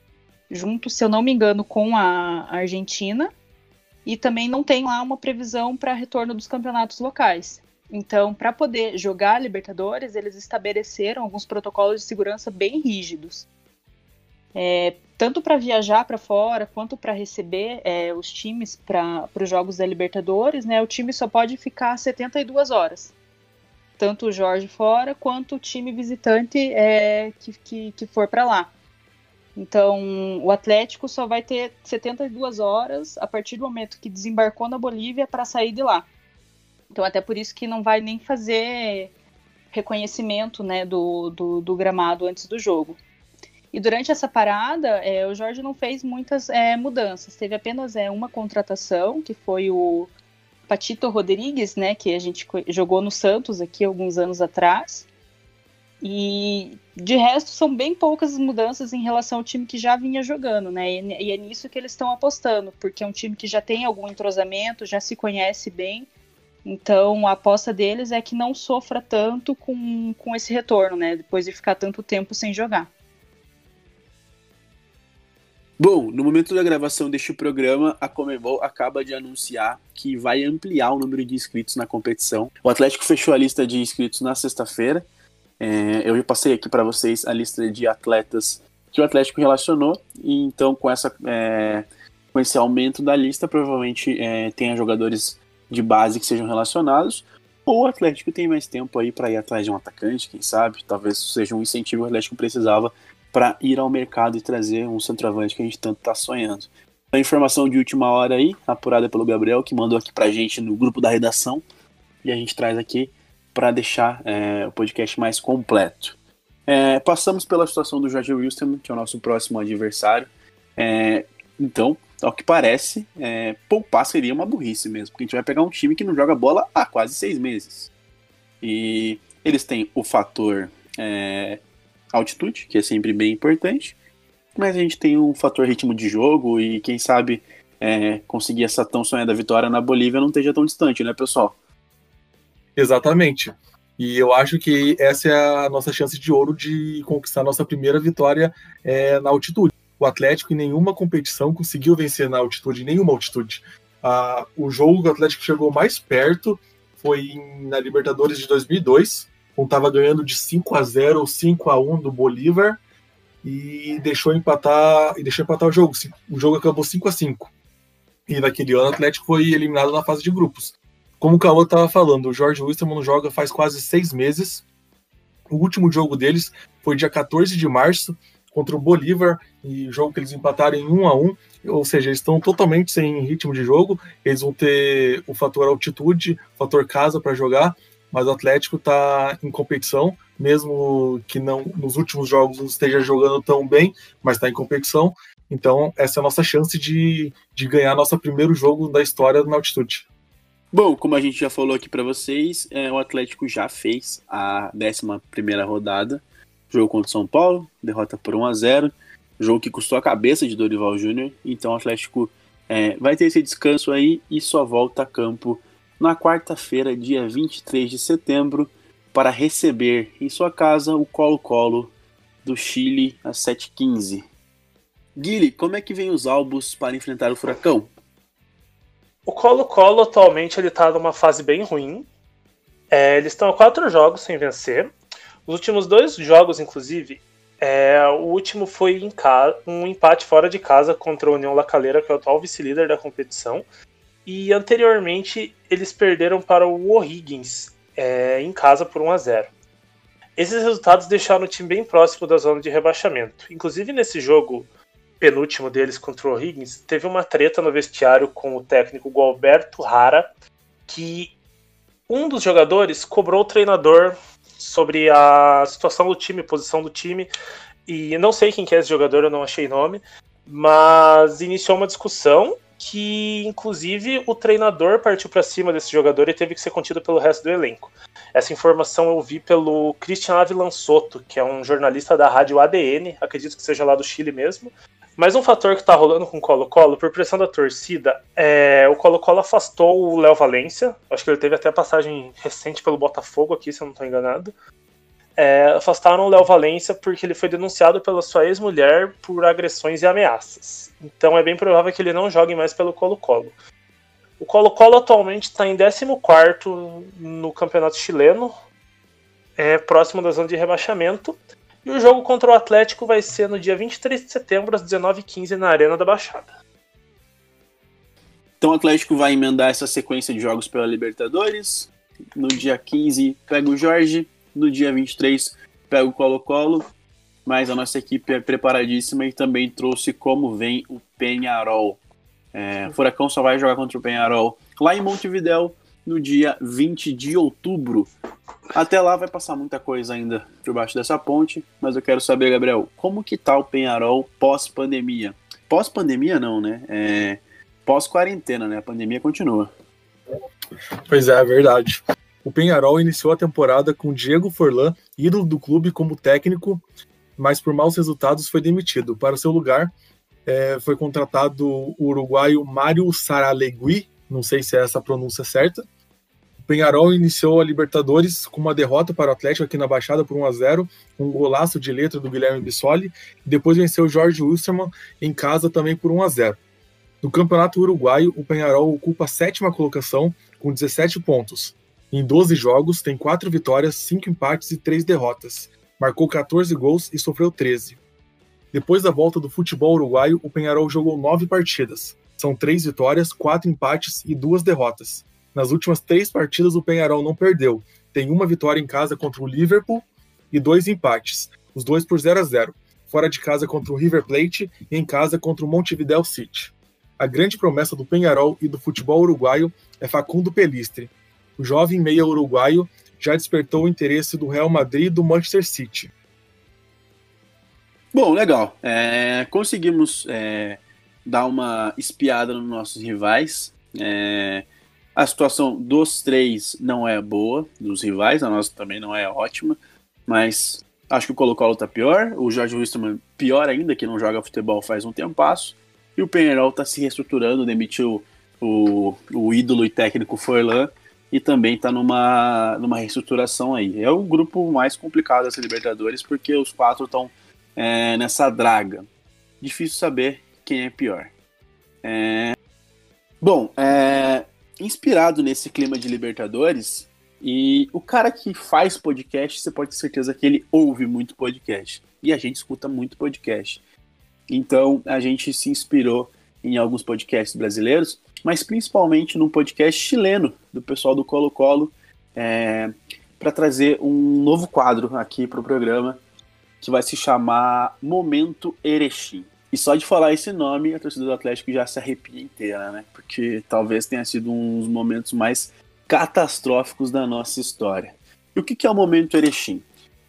junto, se eu não me engano, com a Argentina e também não tem lá uma previsão para retorno dos campeonatos locais. Então, para poder jogar a Libertadores, eles estabeleceram alguns protocolos de segurança bem rígidos. É, tanto para viajar para fora quanto para receber é, os times para os jogos da Libertadores, né, o time só pode ficar 72 horas. Tanto o Jorge fora quanto o time visitante é, que, que, que for para lá. Então, o Atlético só vai ter 72 horas a partir do momento que desembarcou na Bolívia para sair de lá. Então, até por isso que não vai nem fazer reconhecimento né, do, do, do gramado antes do jogo. E durante essa parada, é, o Jorge não fez muitas é, mudanças. Teve apenas é, uma contratação, que foi o Patito Rodrigues, né, que a gente jogou no Santos aqui alguns anos atrás. E de resto são bem poucas mudanças em relação ao time que já vinha jogando, né? E, é nisso que eles estão apostando, porque é um time que já tem algum entrosamento, já se conhece bem. Então a aposta deles é que não sofra tanto com, com esse retorno, né? Depois de ficar tanto tempo sem jogar. Bom, no momento da gravação deste programa, a Comebol acaba de anunciar que vai ampliar o número de inscritos na competição. O Atlético fechou a lista de inscritos na sexta-feira é, eu passei aqui para vocês a lista de atletas que o Atlético relacionou, e então com, essa, é, com esse aumento da lista, provavelmente é, tenha jogadores de base que sejam relacionados, ou o Atlético tem mais tempo aí para ir atrás de um atacante, quem sabe, talvez seja um incentivo que o Atlético precisava para ir ao mercado e trazer um centroavante que a gente tanto está sonhando. A informação de última hora aí, apurada pelo Gabriel, que mandou aqui para a gente no grupo da redação, e a gente traz aqui para deixar é, o podcast mais completo. É, passamos pela situação do Jorge Wilson, que é o nosso próximo adversário. É, então, ao que parece, é, poupar seria uma burrice mesmo, porque a gente vai pegar um time que não joga bola há quase seis meses. E eles têm o fator é, altitude, que é sempre bem importante, mas a gente tem um fator ritmo de jogo e quem sabe é, conseguir essa tão sonhada vitória na Bolívia não esteja tão distante, né, pessoal? Exatamente. E eu acho que essa é a nossa chance de ouro de conquistar nossa primeira vitória é, na altitude. O Atlético em nenhuma competição conseguiu vencer na altitude, nenhuma altitude. Ah, o jogo que o Atlético chegou mais perto foi na Libertadores de 2002, quando estava ganhando de 5 a 0 ou 5 a 1 do Bolívar e deixou empatar e deixou empatar o jogo. O jogo acabou 5 a 5. E naquele ano o Atlético foi eliminado na fase de grupos. Como o Caô estava falando, o Jorge não joga faz quase seis meses. O último jogo deles foi dia 14 de março contra o Bolívar, e jogo que eles empataram em 1 a 1 ou seja, eles estão totalmente sem ritmo de jogo, eles vão ter o fator altitude, o fator casa para jogar, mas o Atlético está em competição, mesmo que não nos últimos jogos não esteja jogando tão bem, mas está em competição. Então, essa é a nossa chance de, de ganhar nosso primeiro jogo da história na altitude. Bom, como a gente já falou aqui para vocês, é, o Atlético já fez a 11 rodada, jogo contra o São Paulo, derrota por 1 a 0 jogo que custou a cabeça de Dorival Júnior. Então o Atlético é, vai ter esse descanso aí e só volta a campo na quarta-feira, dia 23 de setembro, para receber em sua casa o Colo-Colo do Chile às 7h15. Guilherme, como é que vem os albos para enfrentar o Furacão? O Colo-Colo atualmente ele tá numa fase bem ruim. É, eles estão a quatro jogos sem vencer. Os últimos dois jogos, inclusive, é, o último foi em um empate fora de casa contra a União Lacaleira, que é o atual vice-líder da competição. E anteriormente eles perderam para o O'Higgins é, em casa por 1 a 0. Esses resultados deixaram o time bem próximo da zona de rebaixamento. Inclusive nesse jogo, penúltimo deles contra o Higgins, teve uma treta no vestiário com o técnico Gualberto Rara, que um dos jogadores cobrou o treinador sobre a situação do time, posição do time, e não sei quem que é esse jogador, eu não achei nome, mas iniciou uma discussão que inclusive o treinador partiu para cima desse jogador e teve que ser contido pelo resto do elenco. Essa informação eu vi pelo Christian Avilan Soto, que é um jornalista da rádio ADN, acredito que seja lá do Chile mesmo, mas um fator que tá rolando com o Colo-Colo, por pressão da torcida, é o Colo-Colo afastou o Léo Valência. Acho que ele teve até passagem recente pelo Botafogo aqui, se eu não estou enganado. É, afastaram o Léo Valência porque ele foi denunciado pela sua ex-mulher por agressões e ameaças. Então é bem provável que ele não jogue mais pelo Colo-Colo. O Colo-Colo atualmente está em 14 no campeonato chileno, é, próximo da zona de rebaixamento. E o jogo contra o Atlético vai ser no dia 23 de setembro, às 19h15, na Arena da Baixada. Então o Atlético vai emendar essa sequência de jogos pela Libertadores. No dia 15 pega o Jorge, no dia 23 pega o Colo-Colo. Mas a nossa equipe é preparadíssima e também trouxe como vem o Penharol. É, Furacão só vai jogar contra o Penharol lá em Montevidéu no dia 20 de outubro. Até lá vai passar muita coisa ainda por baixo dessa ponte, mas eu quero saber, Gabriel, como que tá o Penharol pós-pandemia? Pós-pandemia não, né? É, pós-quarentena, né? A pandemia continua. Pois é, é verdade. O Penharol iniciou a temporada com Diego Forlan, ídolo do clube como técnico, mas por maus resultados foi demitido. Para o seu lugar, é, foi contratado o uruguaio Mário Saralegui, não sei se é essa a pronúncia certa. Penharol iniciou a Libertadores com uma derrota para o Atlético aqui na Baixada por 1 a 0 um golaço de letra do Guilherme Bissoli, e depois venceu o Jorge Wilstermann em casa também por 1 a 0 No Campeonato Uruguaio, o Penharol ocupa a sétima colocação com 17 pontos. Em 12 jogos, tem 4 vitórias, 5 empates e 3 derrotas. Marcou 14 gols e sofreu 13. Depois da volta do futebol uruguaio, o Penharol jogou 9 partidas. São 3 vitórias, 4 empates e 2 derrotas. Nas últimas 3 partidas, o Penharol não perdeu. Tem uma vitória em casa contra o Liverpool e dois empates, os dois por 0 a 0 fora de casa contra o River Plate e em casa contra o Montevideo City. A grande promessa do Penharol e do futebol uruguaio é Facundo Pelistre. O jovem meia uruguaio já despertou o interesse do Real Madrid e do Manchester City. Bom, legal. É, conseguimos é, dar uma espiada nos nossos rivais. É, a situação dos três não é boa, dos rivais, a nossa também não é ótima, mas acho que o Colo-Colo tá pior, o Jorge Wilstermann pior ainda, que não joga futebol faz um tempo passo, e o Penharol tá se reestruturando, demitiu o, o ídolo e técnico Forlan, e também está numa, numa reestruturação aí. É o grupo mais complicado dessa Libertadores porque os quatro estão é, nessa draga. Difícil saber quem é pior. É... Bom, é... inspirado nesse clima de Libertadores, e o cara que faz podcast, você pode ter certeza que ele ouve muito podcast. E a gente escuta muito podcast. Então a gente se inspirou em alguns podcasts brasileiros mas principalmente num podcast chileno do pessoal do Colo Colo, é, para trazer um novo quadro aqui para o programa que vai se chamar Momento Erechim. E só de falar esse nome, a torcida do Atlético já se arrepia inteira, né? Porque talvez tenha sido um dos momentos mais catastróficos da nossa história. E o que é o Momento Erechim?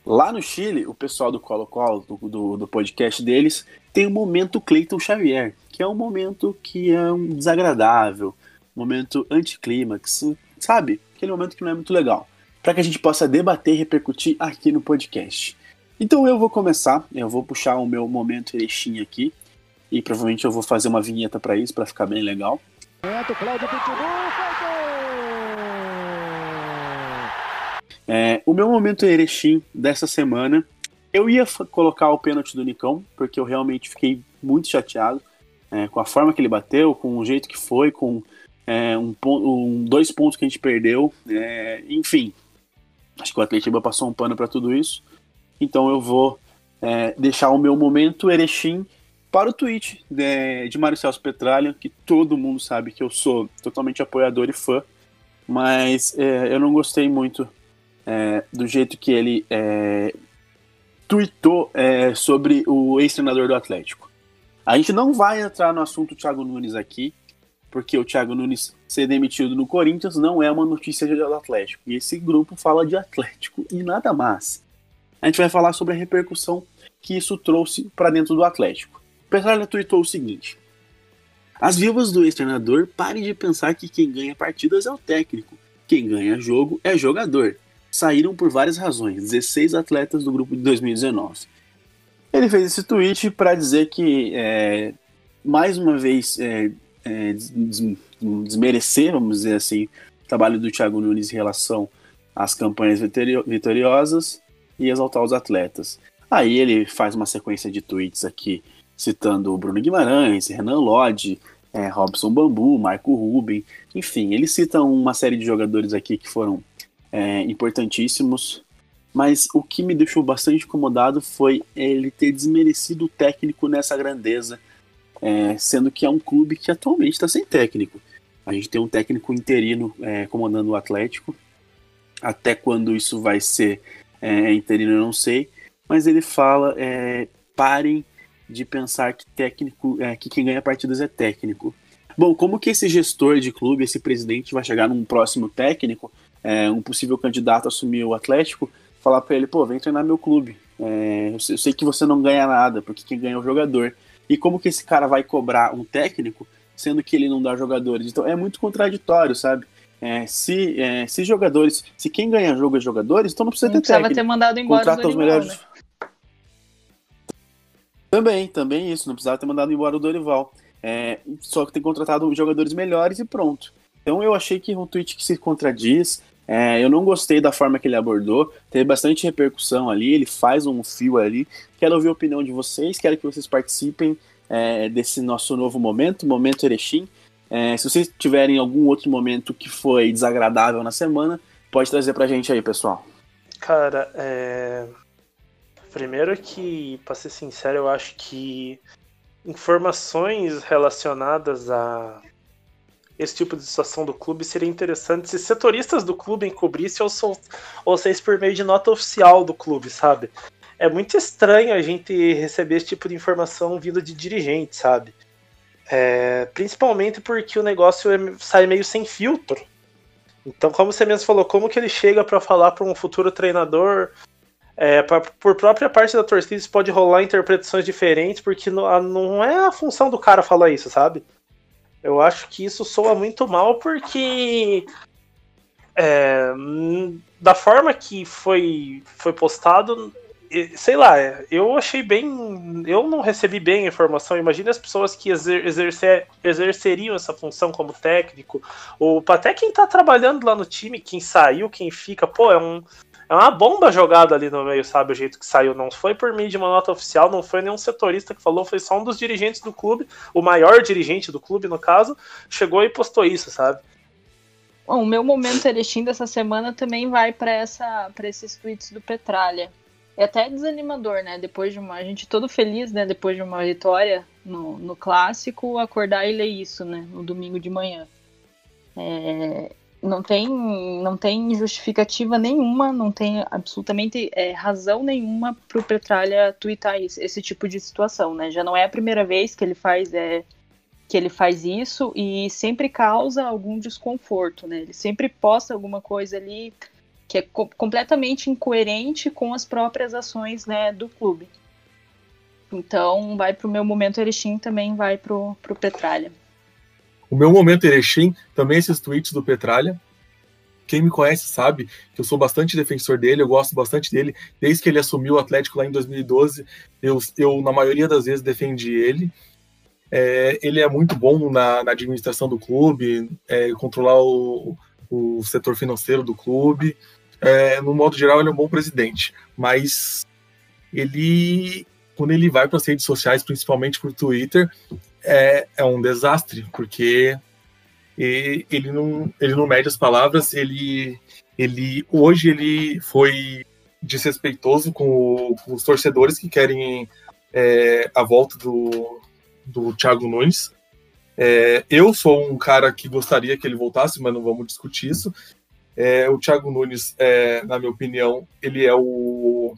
Lá no Chile, o pessoal do Colo Colo, do, do, do podcast deles, tem o Momento Cleiton Xavier, que é um momento que é um desagradável, momento anticlímax, sabe? Aquele momento que não é muito legal. Para que a gente possa debater e repercutir aqui no podcast. Então eu vou começar, eu vou puxar o meu momento Erechim aqui, e provavelmente eu vou fazer uma vinheta para isso, para ficar bem legal. É, o meu momento Erechim dessa semana, eu ia colocar o pênalti do Nicão, porque eu realmente fiquei muito chateado é, com a forma que ele bateu, com o jeito que foi, com é, um, um, dois pontos que a gente perdeu, é, enfim. Acho que o Atletiba passou um pano para tudo isso. Então eu vou é, deixar o meu momento Erechim para o tweet de, de Mário Celso Petralha, que todo mundo sabe que eu sou totalmente apoiador e fã, mas é, eu não gostei muito é, do jeito que ele é, tweetou sobre o ex-treinador do Atlético. A gente não vai entrar no assunto Thiago Nunes aqui, porque o Thiago Nunes ser demitido no Corinthians não é uma notícia do Atlético. E esse grupo fala de Atlético e nada mais. A gente vai falar sobre a repercussão que isso trouxe para dentro do Atlético. Petralha tweetou o seguinte: As vivas do ex-treinador parem de pensar que quem ganha partidas é o técnico, quem ganha jogo é jogador. Saíram por várias razões, 16 atletas do grupo de 2019. Ele fez esse tweet para dizer que, é, mais uma vez, é, é, desmerecer, vamos dizer assim, o trabalho do Thiago Nunes em relação às campanhas vitoriosas e exaltar os atletas. Aí ele faz uma sequência de tweets aqui citando o Bruno Guimarães, Renan Lodge, é, Robson Bambu, Marco Ruben, enfim, ele cita uma série de jogadores aqui que foram é, importantíssimos, mas o que me deixou bastante incomodado foi ele ter desmerecido o técnico nessa grandeza, é, sendo que é um clube que atualmente está sem técnico. A gente tem um técnico interino é, comandando o Atlético, até quando isso vai ser é, interino eu não sei, mas ele fala, é, parem de pensar que técnico, é, que quem ganha partidas é técnico. Bom, como que esse gestor de clube, esse presidente, vai chegar num próximo técnico, é, um possível candidato a assumir o Atlético, falar para ele, pô, vem treinar meu clube. É, eu, sei, eu, sei, que você não ganha nada, porque quem ganha é o jogador. E como que esse cara vai cobrar um técnico, sendo que ele não dá jogadores? Então é muito contraditório, sabe? É, se, é, se jogadores, se quem ganha jogo é jogadores, então não precisa não ter técnico. ter mandado embora Contrata os melhores. Né? Também, também isso. Não precisava ter mandado embora o Dorival. É, só que tem contratado jogadores melhores e pronto. Então eu achei que um tweet que se contradiz. É, eu não gostei da forma que ele abordou. Teve bastante repercussão ali. Ele faz um fio ali. Quero ouvir a opinião de vocês. Quero que vocês participem é, desse nosso novo momento, momento Erechim. É, se vocês tiverem algum outro momento que foi desagradável na semana, pode trazer pra gente aí, pessoal. Cara, é... Primeiro que, pra ser sincero, eu acho que informações relacionadas a esse tipo de situação do clube seria interessante se setoristas do clube encobrissem ou, sou, ou seis por meio de nota oficial do clube, sabe? É muito estranho a gente receber esse tipo de informação vindo de dirigente, sabe? É, principalmente porque o negócio é, sai meio sem filtro. Então, como você mesmo falou, como que ele chega para falar para um futuro treinador é, pra, por própria parte da torcida, isso pode rolar interpretações diferentes, porque não, não é a função do cara falar isso, sabe? Eu acho que isso soa muito mal, porque é, da forma que foi, foi postado, sei lá, eu achei bem. Eu não recebi bem a informação. Imagina as pessoas que exer, exercer, exerceriam essa função como técnico, ou até quem tá trabalhando lá no time, quem saiu, quem fica, pô, é um, é uma bomba jogada ali no meio, sabe? O jeito que saiu. Não foi por meio de uma nota oficial, não foi nenhum setorista que falou, foi só um dos dirigentes do clube, o maior dirigente do clube, no caso, chegou e postou isso, sabe? Bom, o meu momento Erechim dessa semana também vai para esses tweets do Petralha. É até desanimador, né? Depois de uma. A gente todo feliz, né? Depois de uma vitória no, no clássico, acordar e ler isso, né? No domingo de manhã. É, não tem, não tem justificativa nenhuma, não tem absolutamente é, razão nenhuma para o Petralha twittar isso, esse tipo de situação, né? Já não é a primeira vez que ele faz é, que ele faz isso e sempre causa algum desconforto, né? Ele sempre posta alguma coisa ali que é co completamente incoerente com as próprias ações né, do clube. Então, vai para o meu momento Erechim, também vai para o Petralha. O meu momento Erechim, também esses tweets do Petralha. Quem me conhece sabe que eu sou bastante defensor dele, eu gosto bastante dele. Desde que ele assumiu o Atlético lá em 2012, eu, eu na maioria das vezes, defendi ele. É, ele é muito bom na, na administração do clube, é, controlar o, o setor financeiro do clube. É, no modo geral, ele é um bom presidente, mas ele, quando ele vai para as redes sociais, principalmente para o Twitter, é, é um desastre, porque ele não, ele não mede as palavras, ele, ele hoje ele foi desrespeitoso com, com os torcedores que querem é, a volta do, do Thiago Nunes. É, eu sou um cara que gostaria que ele voltasse, mas não vamos discutir isso. É, o Thiago Nunes, é, na minha opinião, ele é o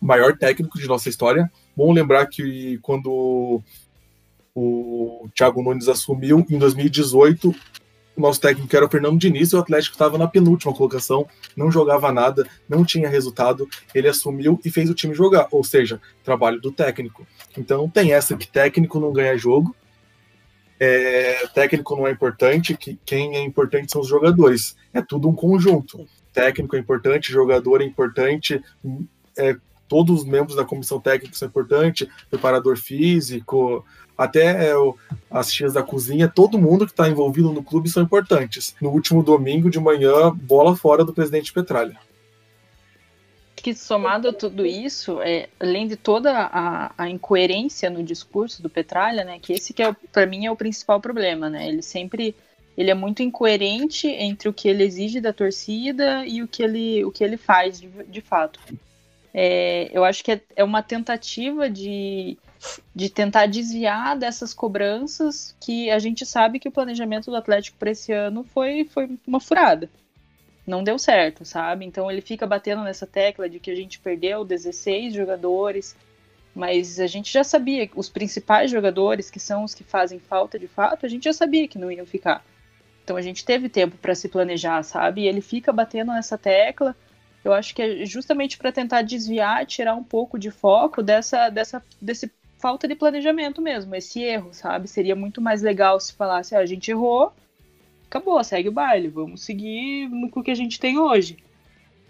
maior técnico de nossa história. Bom lembrar que quando o Thiago Nunes assumiu em 2018. O nosso técnico era o Fernando Diniz e o Atlético estava na penúltima colocação, não jogava nada, não tinha resultado. Ele assumiu e fez o time jogar, ou seja, trabalho do técnico. Então tem essa que técnico não ganha jogo, é, técnico não é importante, que quem é importante são os jogadores. É tudo um conjunto. Técnico é importante, jogador é importante, é, todos os membros da comissão técnica são importantes, preparador físico, até é, as tias da cozinha, todo mundo que está envolvido no clube são importantes. No último domingo de manhã, bola fora do presidente Petralha. Que somado a tudo isso, é, além de toda a, a, incoerência no discurso do Petralha, né, que esse que é para mim é o principal problema, né? Ele sempre ele é muito incoerente entre o que ele exige da torcida e o que ele, o que ele faz de, de fato. É, eu acho que é, é uma tentativa de, de tentar desviar dessas cobranças que a gente sabe que o planejamento do Atlético para esse ano foi, foi uma furada. Não deu certo, sabe? Então ele fica batendo nessa tecla de que a gente perdeu 16 jogadores, mas a gente já sabia que os principais jogadores, que são os que fazem falta de fato, a gente já sabia que não iam ficar. Então a gente teve tempo para se planejar, sabe? E ele fica batendo nessa tecla. Eu acho que é justamente para tentar desviar, tirar um pouco de foco dessa, dessa desse falta de planejamento mesmo, esse erro, sabe? Seria muito mais legal se falasse, ah, a gente errou, acabou, segue o baile, vamos seguir com o que a gente tem hoje.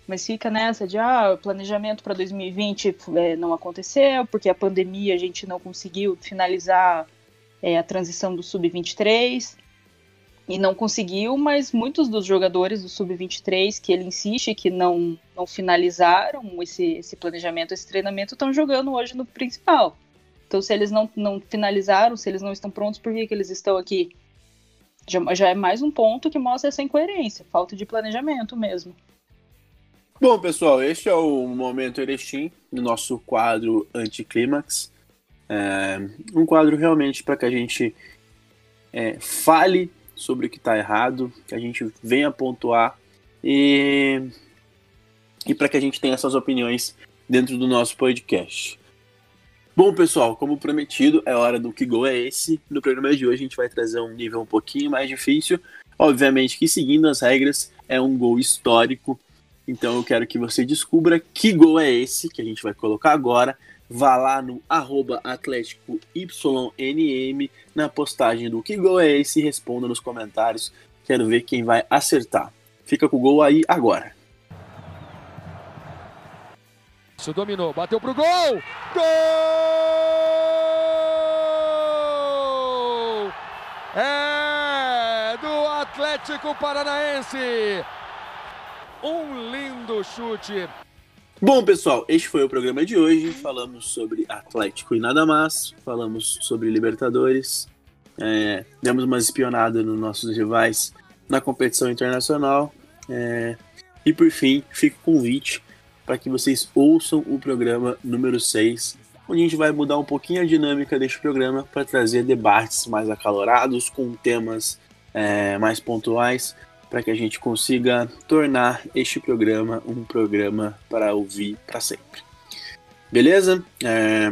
Mas fica nessa de, ah, o planejamento para 2020 é, não aconteceu, porque a pandemia a gente não conseguiu finalizar é, a transição do Sub-23 e não conseguiu, mas muitos dos jogadores do Sub-23 que ele insiste que não, não finalizaram esse, esse planejamento, esse treinamento, estão jogando hoje no principal. Então, se eles não, não finalizaram, se eles não estão prontos, por que, que eles estão aqui? Já, já é mais um ponto que mostra essa incoerência, falta de planejamento mesmo. Bom, pessoal, este é o Momento Erechim, no nosso quadro Anticlímax. É, um quadro realmente para que a gente é, fale sobre o que está errado, que a gente venha pontuar e, e para que a gente tenha essas opiniões dentro do nosso podcast. Bom, pessoal, como prometido, é hora do Que Gol é Esse. No programa de hoje a gente vai trazer um nível um pouquinho mais difícil. Obviamente que seguindo as regras, é um gol histórico. Então eu quero que você descubra que gol é esse que a gente vai colocar agora vá lá no arroba YNM na postagem do que gol é esse e responda nos comentários. Quero ver quem vai acertar. Fica com o gol aí agora. Dominou, bateu pro gol! Gol! É do Atlético Paranaense. Um lindo chute Bom, pessoal, este foi o programa de hoje. Falamos sobre Atlético e nada mais. Falamos sobre Libertadores. É, demos uma espionada nos nossos rivais na competição internacional. É, e por fim, fica o convite para que vocês ouçam o programa número 6, onde a gente vai mudar um pouquinho a dinâmica deste programa para trazer debates mais acalorados, com temas é, mais pontuais para que a gente consiga tornar este programa um programa para ouvir para sempre. Beleza? É,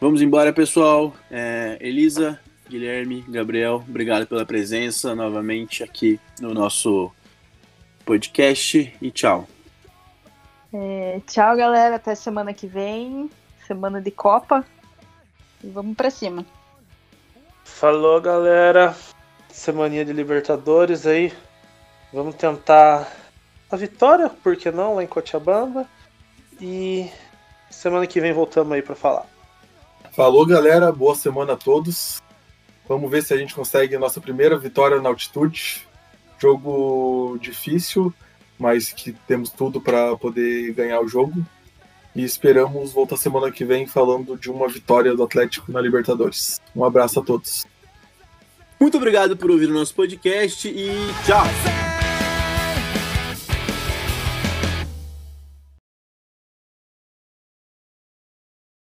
vamos embora, pessoal. É, Elisa, Guilherme, Gabriel, obrigado pela presença novamente aqui no nosso podcast e tchau. É, tchau, galera. Até semana que vem. Semana de Copa. E vamos para cima. Falou, galera. Semaninha de Libertadores aí. Vamos tentar a vitória, por que não, lá em Cochabamba. E semana que vem voltamos aí para falar. Falou, galera. Boa semana a todos. Vamos ver se a gente consegue a nossa primeira vitória na altitude. Jogo difícil, mas que temos tudo para poder ganhar o jogo. E esperamos voltar semana que vem falando de uma vitória do Atlético na Libertadores. Um abraço a todos. Muito obrigado por ouvir o nosso podcast e tchau!